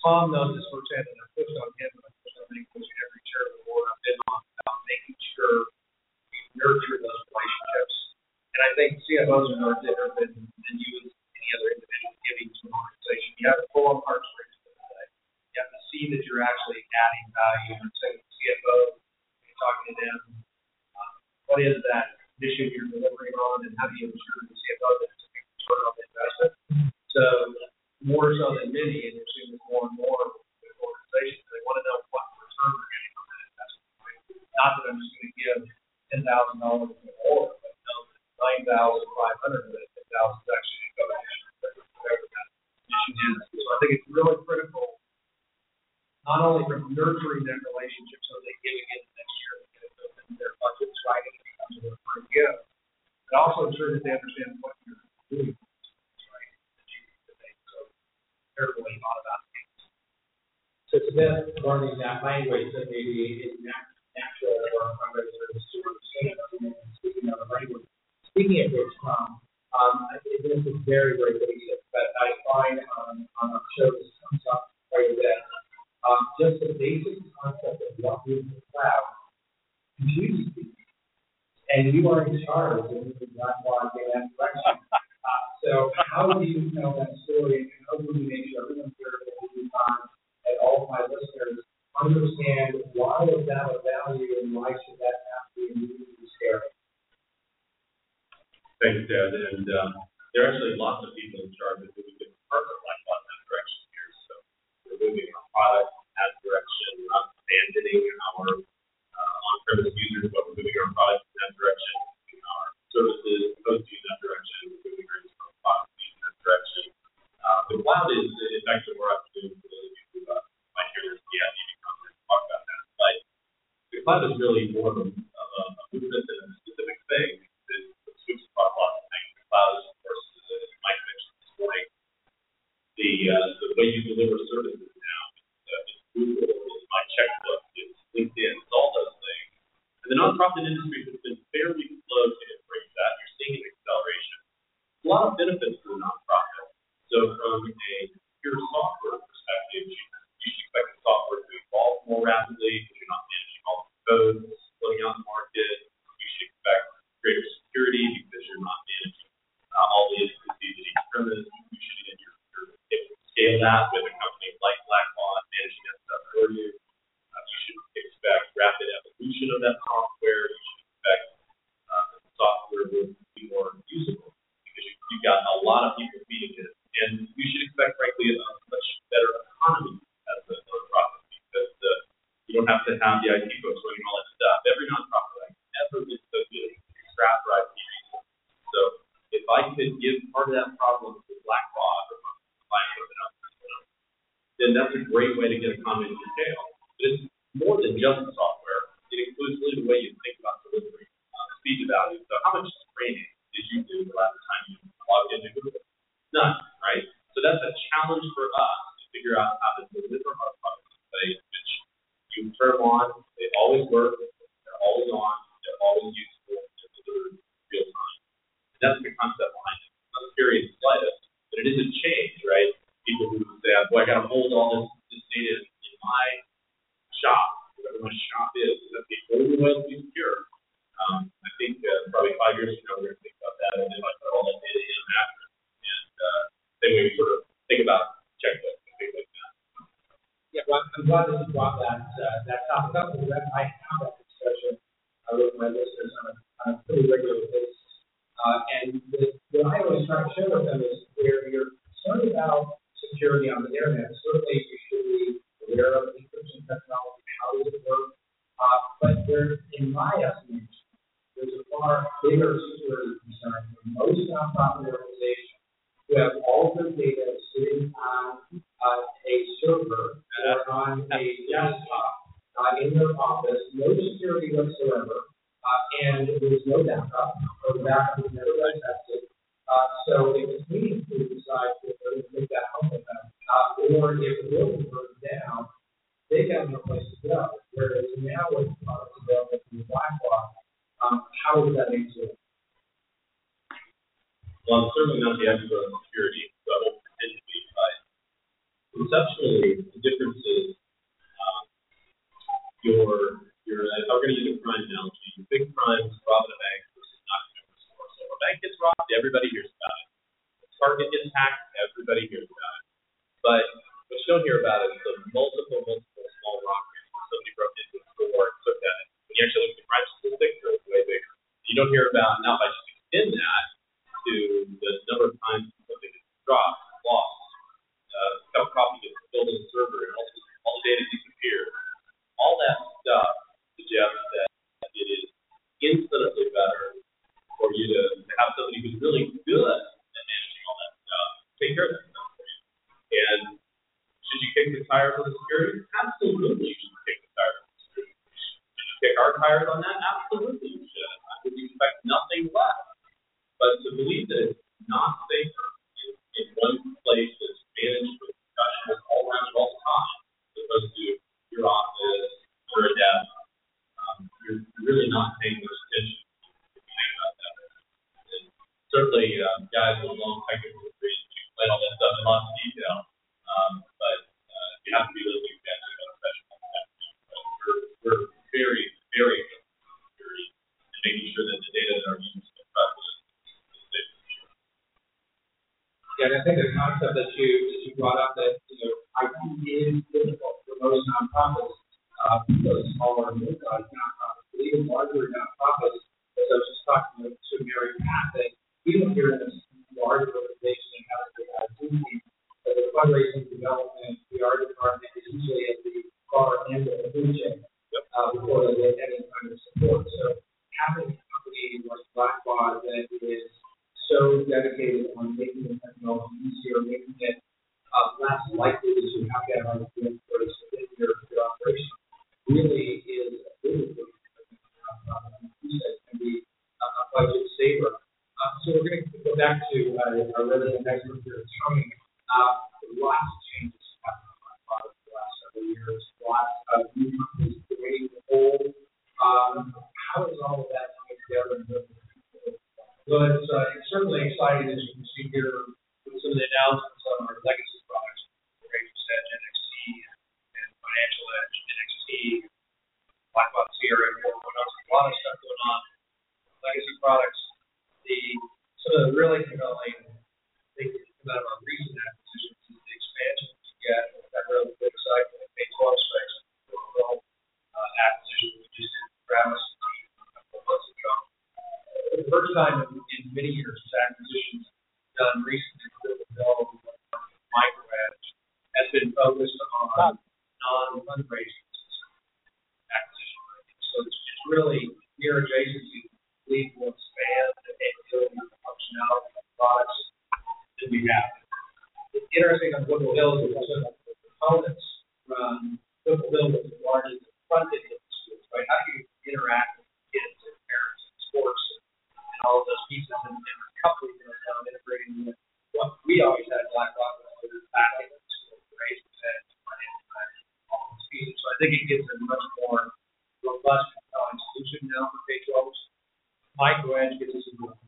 Speaker 12: Tom knows this firsthand, and I pushed on him, and I pushed on pushing every chair of the board I've been on about making sure we nurture those relationships. And I think CFOs are no different than, than you as any other individual giving to an organization. You have to pull on heartstrings to the You have to see that you're actually adding value and to CFO, you're talking to them, uh, what is that mission you're delivering on, and how do you ensure the CFO that it's a big return on the investment? So more so than many, and you're seeing this more and more with organizations. They want to know what return they're getting that. Not that I'm just going to give ten thousand dollars more, but that nine thousand five hundred of it, ten thousand is actually going to go to that. So I think it's really critical, not only for nurturing that relationship so they giving it next year, get it built into their budgets, right, it becomes a recurring gift, but also ensure that they understand what you're doing. Right, that that so they're about it.
Speaker 2: So it's about learning that language that maybe is nat- natural speaking of which, um, this is very, very basic, but I find on, on our show this comes up quite a bit. Um, just the basic concept of what is the cloud confuses people. And you are in charge of moving Blackbaud in that direction. Uh, so how do you tell that story and how make sure everyone here and all of my listeners understand why is that a value and why should that have to be immediately scary?
Speaker 11: Thanks, Ted. And um, there are actually lots of people in charge of moving different parts of Blackbaud in that direction here. So we're moving our product in that direction, not abandoning our uh, on-premise users, but we're moving our product in that direction, moving our services, hosting in that direction, we're moving our internal product in that direction. Uh, the cloud is, doing for those of you who uh, might hear this, yeah, talk about that. But the cloud is really more of a, a, a movement than a specific thing. It switches across lots of things. The cloud is, of course, as Mike mentioned this morning, the uh, the way you deliver services now. Uh, it's Google, it's my checkbook, it's LinkedIn, it's all those things. And the nonprofit industry has been fairly slow to embrace that. You're seeing an acceleration. A lot of benefits everybody hears about it. But what you don't hear about is the multiple, multiple small robberies where somebody broke into a store and took that. When you actually look at the crime statistics, they're way bigger. You don't hear about, now if I just extend that to the number of times something is dropped, lost, uh, nonprofit gets to build a server and all, all the data disappears. All that stuff suggests that it is infinitely better for you to have somebody who's really good at managing all that stuff, take care of stuff. And should you kick the tires on the security? Absolutely, you should kick the tires on the security. Should you kick our tires on that? Absolutely, you should. I would expect nothing less. But to believe that it's not safer in, in one place that's managed with professionals all around all the time, as opposed to your office or a desk, um, you're, really not paying much attention certainly, um, guys with long technical degrees explain all that stuff in lots of detail, um, but uh, you have to be listening to know professional we're, we're very, very security and making sure that the data that are used is trusted.
Speaker 2: Yeah, and I think the concept that you that you brought up that you know IT is difficult for most nonprofits, uh, those smaller and mid-sized nonprofits, but even larger nonprofits. As I was just talking to, to Mary Pat, that even here in this large organization and having the IT team, that the fundraising development, PR department is usually at the far end of the food chain uh, before they get any kind of support. So having a company like Blackbaud that is so dedicated on making the technology easier, making it uh, less likely that you have to have IT experts within your, your operation, really is a really big can be a budget saver. Uh, so we're going to go back to uh, our resident expert here, Tony. Uh, lots of changes happened on Blackbaud over the last several years. Lots of new companies creating the whole. Um, how is all of that coming together? in terms
Speaker 12: Well, it's, uh, it's certainly exciting, as you can see here, with some of the announcements on our legacy products, Raiser's Edge, NXT, and Financial Edge, NXT, Blackbaud CRM 4.0. A lot of stuff going on. Legacy products, the some of the really compelling things that come out of our recent acquisitions is the expansion we get with that really big site with the K-12 space. Well, uh, acquisition we just did with Travis a couple of months ago for the first time in, in many years, this acquisitions done recently with Bill MicroEdge has been focused on non-fundraising acquisition. So it's, it's really near adjacency. We will expand the capability and functionality of the products that we have. It's interesting on WhippleHill is also the components from WhippleHill was the front end of the schools, right? How do you interact with kids and parents and sports and all of those pieces and, and coupling those down, integrating with what we always had Black Rock was the back end of the school, raise percent, all those pieces. So I think it gives a much more robust, solution now for K-12s. MicroEdge gives us a more complete work that we have to play in, which is the branding side of things, like some foundations, brand big. We're hopeful over the years, what will happen is we'll take the fundraising side of the organization that we've always been such a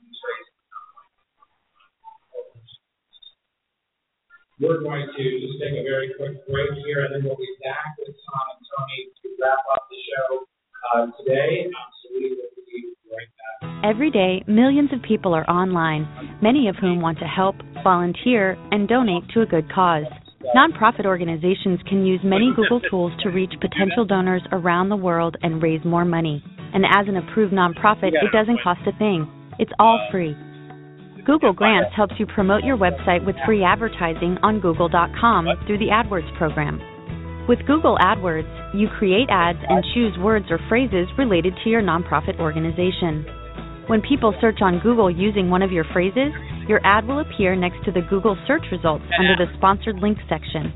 Speaker 2: We're going to just take a very quick break here, and then we'll be back with Tom and Tony to wrap up the show uh, today.
Speaker 13: Every day, millions of people are online, many of whom want to help, volunteer, and donate to a good cause. Nonprofit organizations can use many Google tools to reach potential donors around the world and raise more money. And as an approved nonprofit, it doesn't cost a thing. It's all free. Google Grants helps you promote your website with free advertising on google.com through the AdWords program. With Google AdWords, you create ads and choose words or phrases related to your nonprofit organization. When people search on Google using one of your phrases, your ad will appear next to the Google search results under the sponsored links section.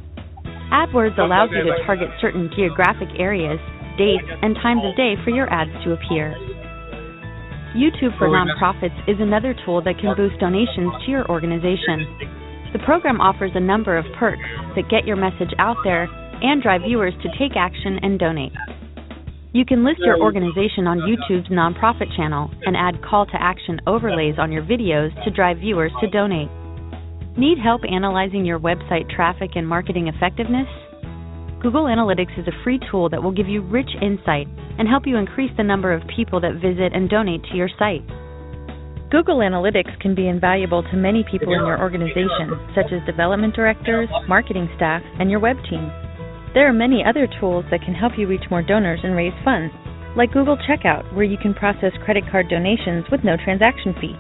Speaker 13: AdWords allows you to target certain geographic areas, dates, and times of day for your ads to appear. YouTube for Nonprofits is another tool that can boost donations to your organization. The program offers a number of perks that get your message out there and drive viewers to take action and donate. You can list your organization on YouTube's nonprofit channel and add call to action overlays on your videos to drive viewers to donate. Need help analyzing your website traffic and marketing effectiveness? Google Analytics is a free tool that will give you rich insight and help you increase the number of people that visit and donate to your site. Google Analytics can be invaluable to many people in your organization, such as development directors, marketing staff, and your web team. There are many other tools that can help you reach more donors and raise funds, like Google Checkout, where you can process credit card donations with no transaction fee,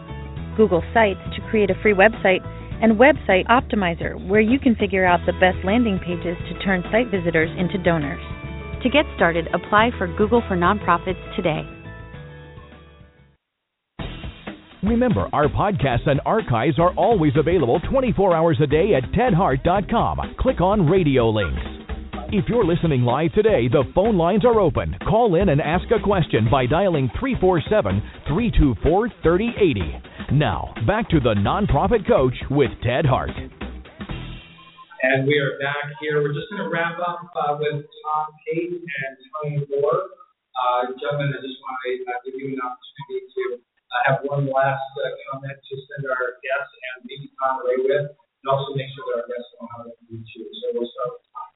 Speaker 13: Google Sites to create a free website, and Website Optimizer, where you can figure out the best landing pages to turn site visitors into donors. To get started, apply for Google for Nonprofits today.
Speaker 1: Remember, our podcasts and archives are always available 24 hours a day at tedhart.com. Click on radio links. If you're listening live today, the phone lines are open. Call in and ask a question by dialing 347 324 3080. Now, back to the Nonprofit Coach with Ted Hart.
Speaker 2: And we are back here. We're just going to wrap up uh, with Tom Pate and Tony Boor. Uh, gentlemen, I just want to uh, give you an opportunity to uh, have one last uh, comment to send our guests and maybe Tom away with, and also make sure that our guests know how to reach you. So we'll start with Tom.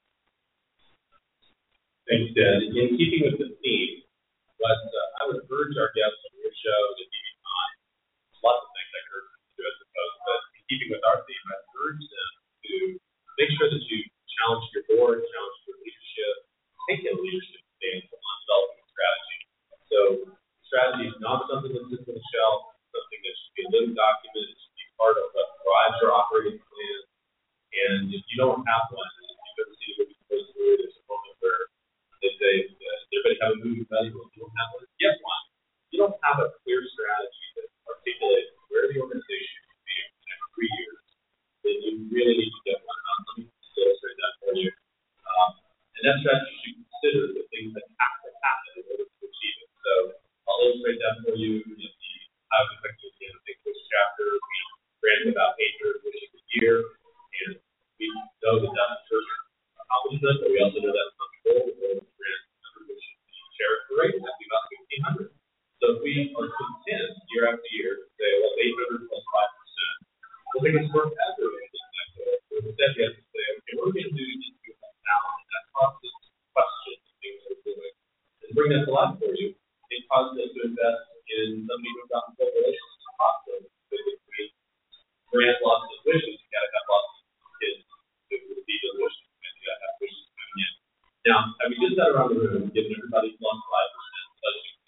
Speaker 11: Thanks, Ted. In keeping with the theme, what uh, I would urge our guests on your show to be on lots of things I could to do, I suppose, but in keeping with our theme, I'd urge them to make sure that you challenge your board, challenge your leadership, take a leadership stance on developing strategy. So strategy is not something that sits on the shelf, something that should be a living document, it should be part of what drives your operating plan. And if you don't have one, if you've ever seen a movie goes through, there's a moment where they say, uh, everybody have a movie value, you don't have one, get one. You don't have a clear strategy that articulates where the organization should be in the next three years, then you really need to get one. Um, let me just illustrate that for you. Um, and that strategy should consider the things that have to happen in order to achieve it. So I'll illustrate that for you in the How to Effectively a Big Push chapter. We ran about 800 wishes a year, and we know that that's the first accomplishment, but we also know that's not the goal. The goal is to grant 100 wishes to charity rate, that'd be about 1,500. So if we are content year after year to say, well, 800 plus 5%, I don't think it's worth aggravating that goal. Instead, you have to say, okay, what are we going to do to to that balance, that constant question of things we're doing, and bring that to life for you. It causes us to invest in somebody who's gotten full relations to hospitals. Because if we grant lots of wishes, you got to have lots of kids to receive those wishes, and you got to have wishes coming in. Now, having just that around the room, given everybody plus 5% budgeting cycle, we have gone from, I don't know, if it's 5%, but our CFO, it's uh, 840, right? So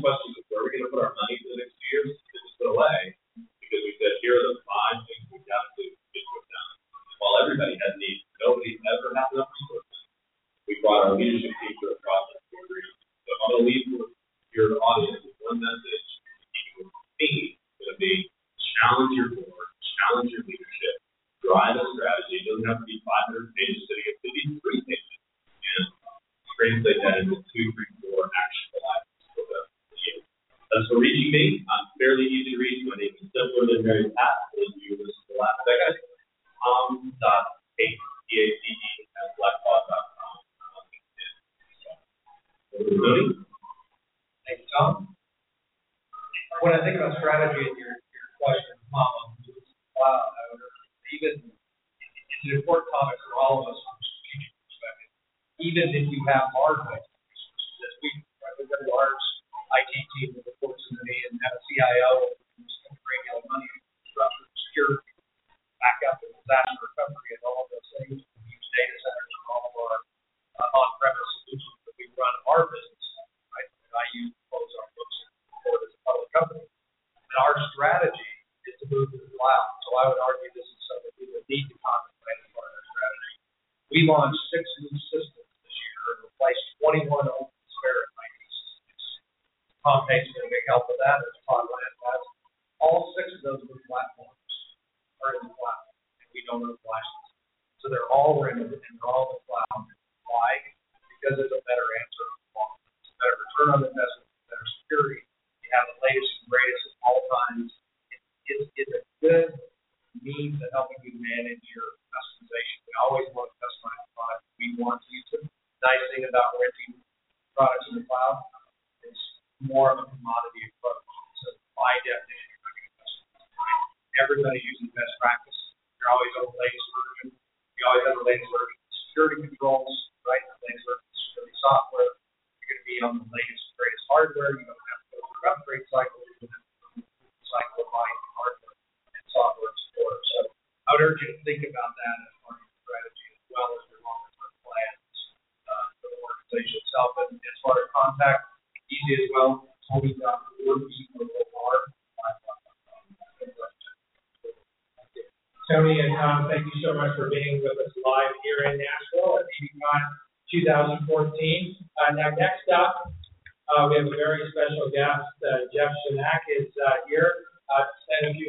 Speaker 11: questions. Of where we're going to put our money for the next two years, it just away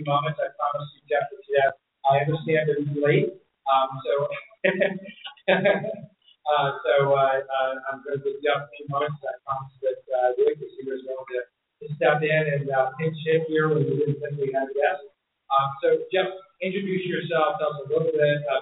Speaker 2: few moments. I promise you, Jeff, with Jeff. I understand that it's late, um, so uh, so uh, uh, I'm going to give Jeff a few moments. I promise that uh, Rick is here as well to, to step in and uh, pinch hit here when we didn't think we had a guest. Um, so, Jeff, introduce yourself, tell us a little bit about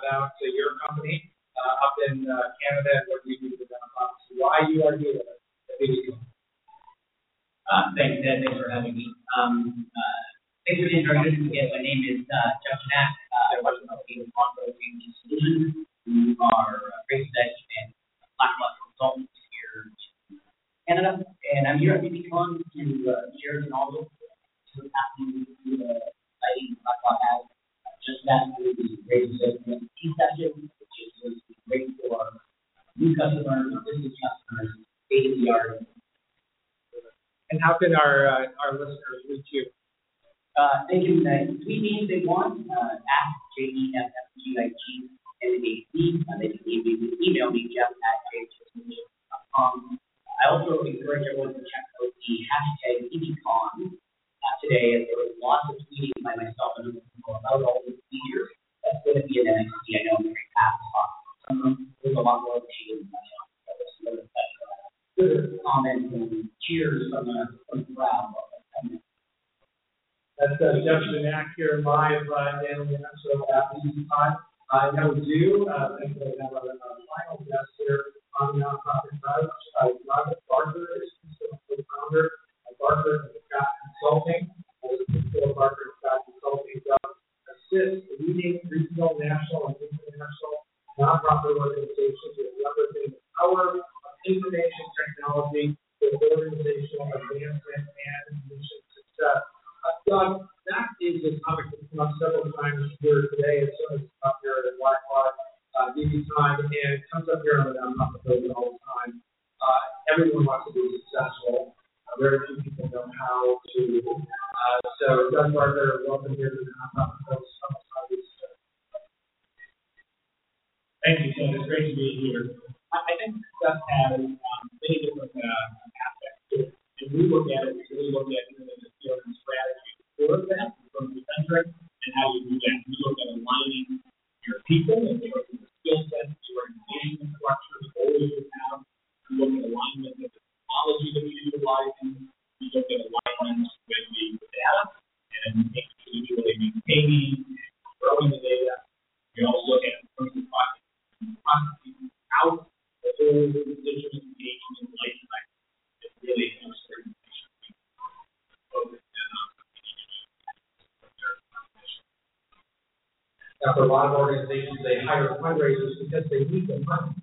Speaker 2: fundraisers because they need the money.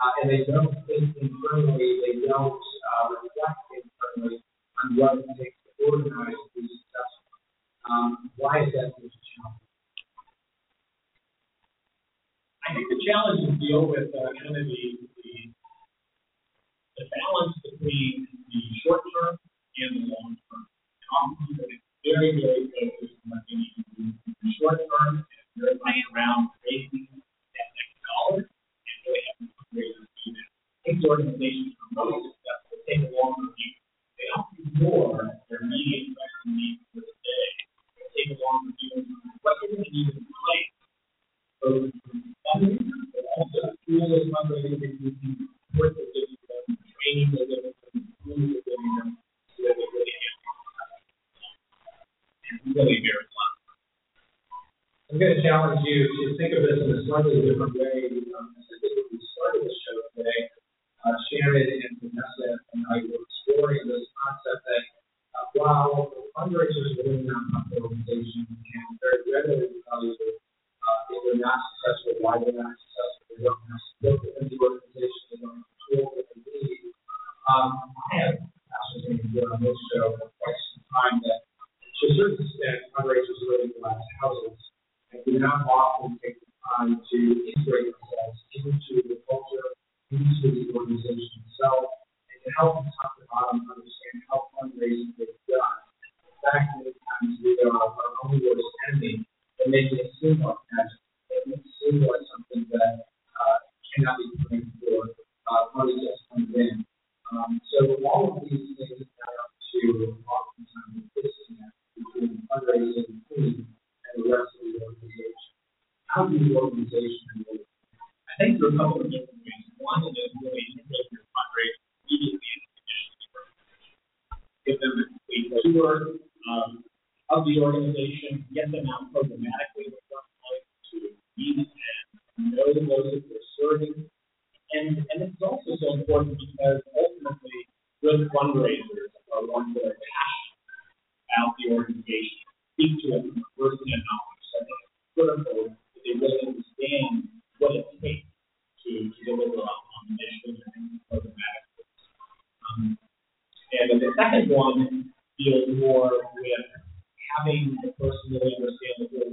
Speaker 2: Uh, and they don't think internally, they don't
Speaker 14: second one deals more with having the person really understand the whole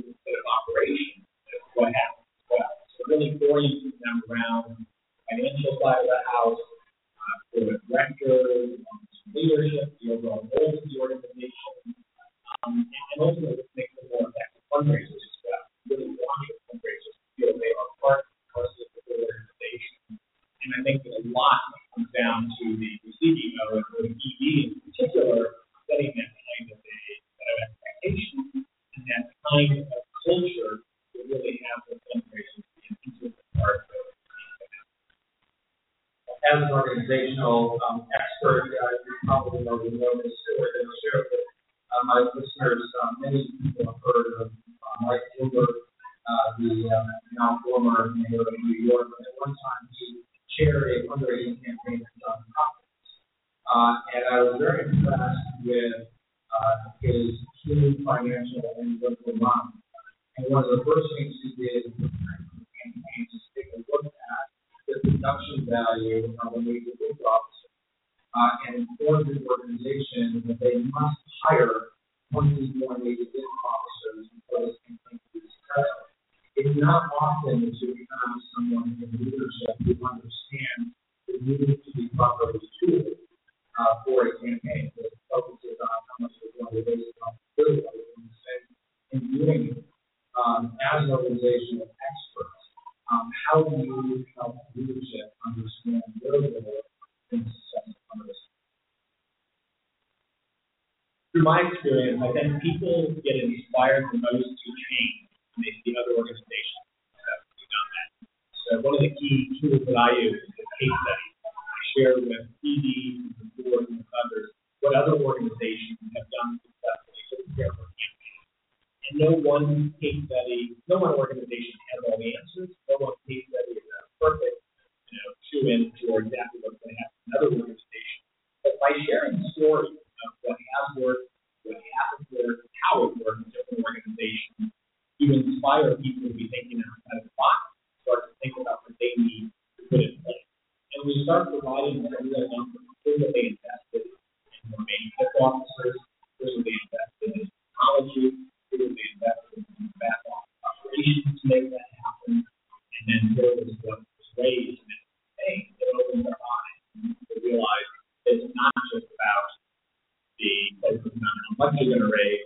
Speaker 2: much of
Speaker 15: an
Speaker 14: array.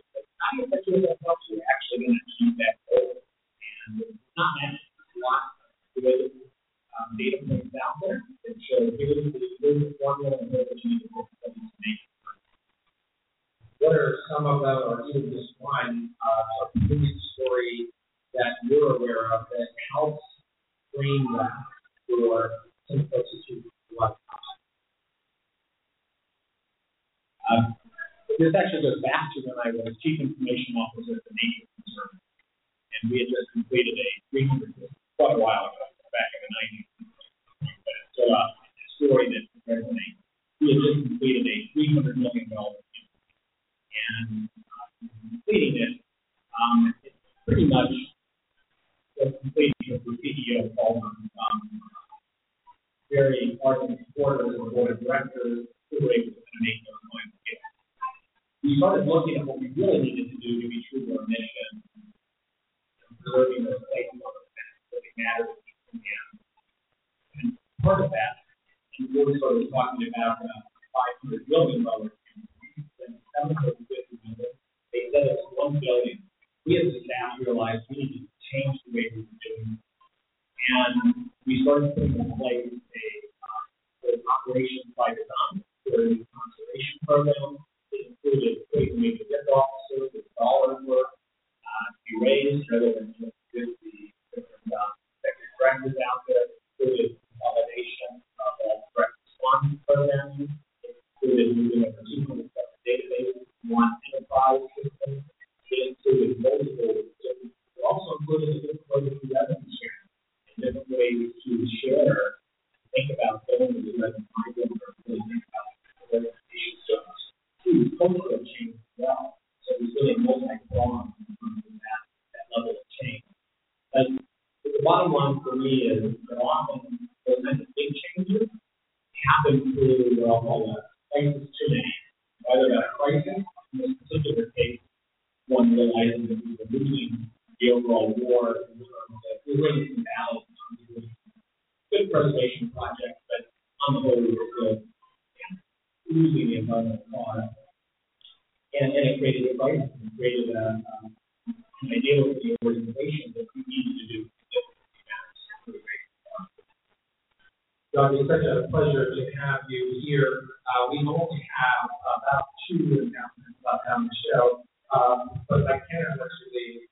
Speaker 14: actually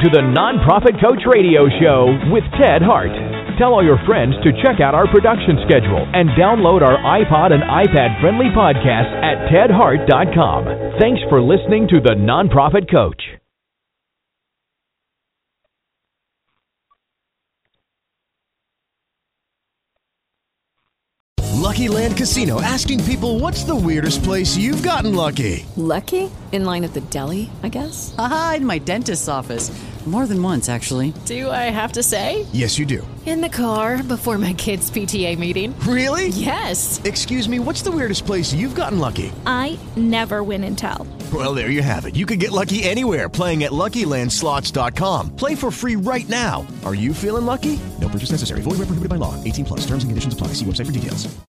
Speaker 1: to the Nonprofit Coach Radio Show with Ted Hart. Tell all your friends to check out our production schedule and download our iPod and iPad friendly podcast at tedhart.com. Thanks for listening to the Nonprofit Coach.
Speaker 16: Lucky Land Casino asking people what's the weirdest place you've gotten lucky?
Speaker 17: Lucky? In line at the deli, I guess?
Speaker 18: Aha, in my dentist's office. More than once, actually.
Speaker 17: Do I have to say?
Speaker 16: Yes, you do.
Speaker 17: In the car before my kids' PTA meeting.
Speaker 16: Really?
Speaker 17: Yes.
Speaker 16: Excuse me, what's the weirdest place you've gotten lucky?
Speaker 19: I never win and tell.
Speaker 16: Well, there you have it. You can get lucky anywhere playing at LuckyLandSlots.com. Play for free right now. Are you feeling lucky? No purchase necessary. Void where prohibited by law. 18 plus. Terms and conditions apply. See website for details.